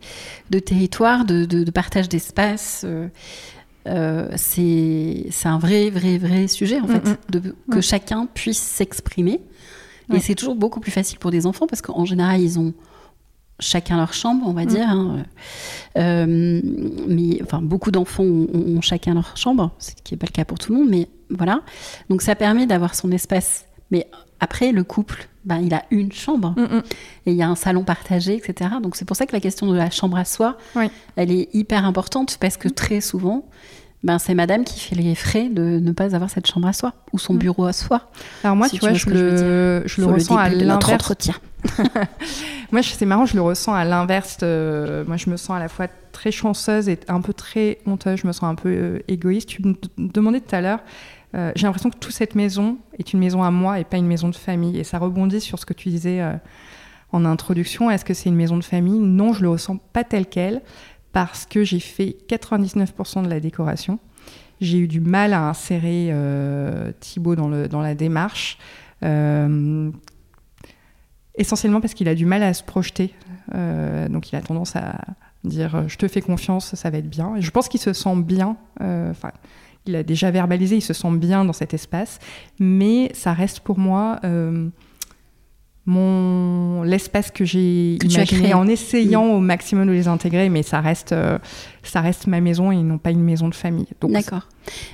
de territoire de, de partage d'espace euh, c'est un vrai, vrai, vrai sujet, en fait, de, que chacun puisse s'exprimer. Et c'est toujours beaucoup plus facile pour des enfants parce qu'en général, ils ont chacun leur chambre, on va mm. dire. Hein. Euh, mais enfin, beaucoup d'enfants ont, ont, leur chambre, ce qui n'est pas le cas pour tout le monde, mais voilà. Donc ça permet d'avoir son espace. Mais après, le couple, ben, il a une chambre et il y a un salon partagé, etc. Donc c'est pour ça que la question de la chambre à soi, elle est hyper importante parce que très souvent, ben, c'est madame qui fait les frais de ne pas avoir cette chambre à soi ou son mm. bureau à soi.
Alors moi, tu, vois, je, le, je, le, ressens à l'inverse. moi, c'est marrant, je le ressens à l'inverse. moi, je me sens à la fois très chanceuse et un peu très honteuse. Je me sens un peu euh, égoïste. Tu me demandais tout à l'heure. Euh, j'ai l'impression que toute cette maison est une maison à moi et pas une maison de famille. Et ça rebondit sur ce que tu disais euh, en introduction. Est-ce que c'est une maison de famille? Non, je le ressens pas tel quel parce que j'ai fait 99% de la décoration. J'ai eu du mal à insérer euh, Thibaut dans, le, dans la démarche. Euh, essentiellement parce qu'il a du mal à se projeter. Donc il a tendance à dire je te fais confiance, ça va être bien. Et je pense qu'il se sent bien. Il a déjà verbalisé, il se sent bien dans cet espace. Mais ça reste pour moi mon l'espace que j'ai imaginé en essayant au maximum de les intégrer, mais ça reste, euh, ça reste ma maison et non pas une maison de famille.
D'accord.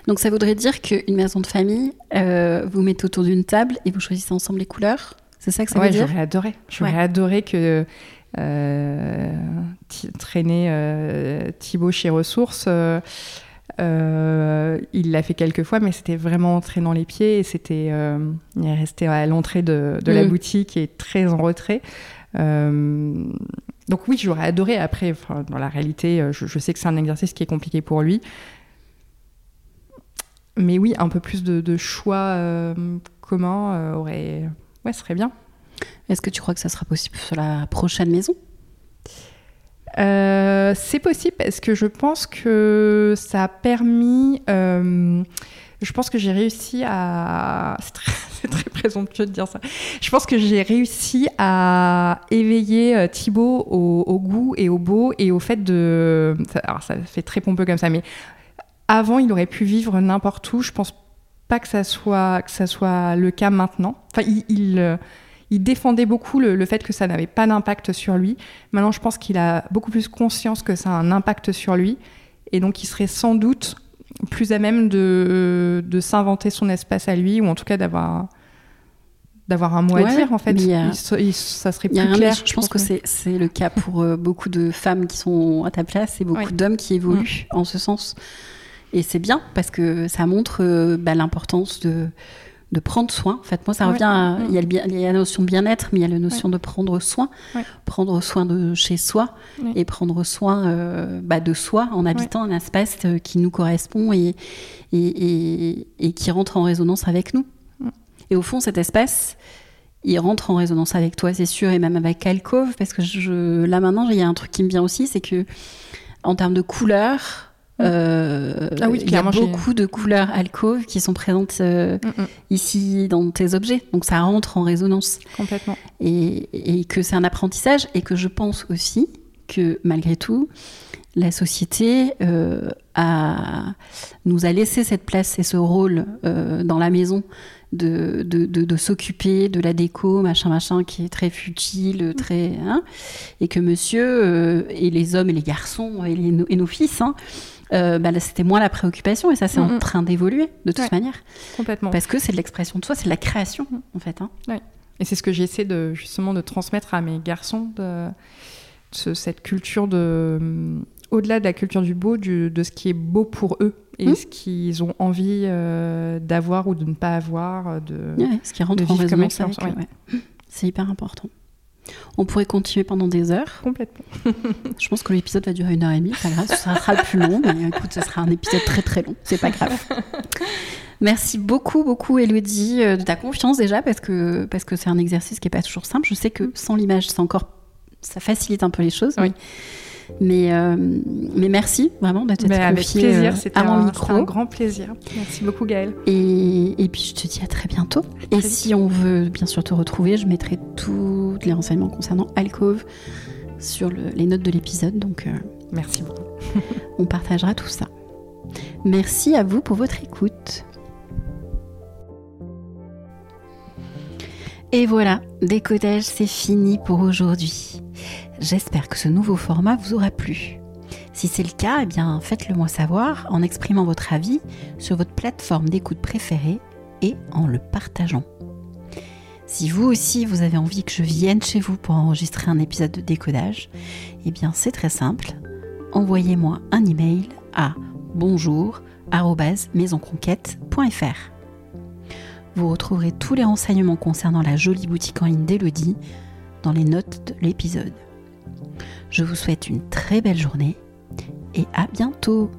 Donc ça voudrait dire qu'une maison de famille, euh, vous mettez autour d'une table et vous choisissez ensemble les couleurs C'est ça que ça veut dire?
J'aurais adoré. J'aurais adoré que euh, traîner Thibaut chez Ressources euh, il l'a fait quelques fois, mais c'était vraiment entré dans les pieds et c'était, euh, il est resté à l'entrée de, la mm. boutique et très en retrait. Euh, donc oui, j'aurais adoré. Après, dans la réalité, je, sais que c'est un exercice qui est compliqué pour lui. Mais oui, un peu plus de, choix communs aurait, ouais, serait bien.
Est-ce que tu crois que ça sera possible sur la prochaine maison?
Euh, c'est possible parce que je pense que ça a permis. Euh, je pense que j'ai réussi à. C'est très, présomptueux de dire ça. Je pense que j'ai réussi à éveiller euh, Thibaut au, goût et au beau et au fait de. Alors ça fait très pompeux comme ça, mais avant, il aurait pu vivre n'importe où. Je pense pas que ça soit, que ça soit le cas maintenant. Enfin, il il défendait beaucoup le, fait que ça n'avait pas d'impact sur lui. Maintenant, je pense qu'il a beaucoup plus conscience que ça a un impact sur lui. Et donc, il serait sans doute plus à même de, de s'inventer son espace à lui, ou en tout cas d'avoir d'avoir un mot à dire en fait. ça serait plus clair.
Je, pense que, c'est le cas pour euh, beaucoup de femmes qui sont à ta place et beaucoup d'hommes qui évoluent en ce sens. Et c'est bien parce que ça montre euh, bah, l'importance de de prendre soin. En fait, moi, ça revient à, il, y a la notion de bien-être, mais il y a la notion de prendre soin, prendre soin de chez soi et prendre soin euh, bah, de soi en habitant un espace euh, qui nous correspond et, et, et, qui rentre en résonance avec nous. Et au fond, cet espace, il rentre en résonance avec toi, c'est sûr, et même avec Alcove, parce que je, là maintenant, il y a un truc qui me vient aussi, c'est que en termes de couleurs, euh, ah oui, il y a beaucoup de couleurs alcove qui sont présentes euh, mm, mm. ici dans tes objets. Donc ça rentre en résonance.
Complètement.
Et, que c'est un apprentissage et que je pense aussi que malgré tout, la société euh, a, nous a laissé cette place et ce rôle dans la maison de, de, de, s'occuper de la déco, machin, machin, qui est très futile, mm. très. Hein, et que monsieur, et les hommes et les garçons et, et nos fils, hein, euh, bah, c'était moins la préoccupation et ça c'est en train d'évoluer de toute manière.
Complètement.
Parce que c'est de l'expression de soi, c'est de la création en fait. Hein.
Oui. Et c'est ce que j'essaie de justement de transmettre à mes garçons de, cette culture de mm, au-delà de la culture du beau, de ce qui est beau pour eux et mmh. ce qu'ils ont envie euh, d'avoir ou de ne pas avoir, de,
ce qui rentre en résonance avec C'est hyper important. On pourrait continuer pendant des heures.
Complètement.
Je pense que l'épisode va durer une heure et demie. Pas grave, ce sera le plus long, mais écoute, ce sera un épisode très très long. C'est pas grave. Merci beaucoup, beaucoup, Elodie, euh, de ta confiance déjà, parce que parce que c'est un exercice qui est pas toujours simple. Je sais que sans l'image, c'est encore ça facilite un peu les choses.
Oui.
Mais, euh, mais merci vraiment d'être
Mais avec plaisir,
euh,
c'était
à mon
un,
micro.
un grand plaisir. Merci beaucoup Gaëlle.
Et, et puis je te dis à très bientôt. Et
vite.
si on veut bien sûr te retrouver, je mettrai tous les renseignements concernant Alcove sur le- les notes de l'épisode. Donc euh,
Merci beaucoup.
on partagera tout ça. Merci à vous pour votre écoute. Et voilà, décodage, c'est fini pour aujourd'hui. J'espère que ce nouveau format vous aura plu. Si c'est le cas, eh bien faites-le moi savoir en exprimant votre avis sur votre plateforme d'écoute préférée et en le partageant. Si vous aussi vous avez envie que je vienne chez vous pour enregistrer un épisode de décodage, eh bien c'est très simple. Envoyez-moi un email à bonjour@maisonconquête.fr. Vous retrouverez tous les renseignements concernant la jolie boutique en ligne d'Elodie dans les notes de l'épisode. Je vous souhaite une très belle journée et à bientôt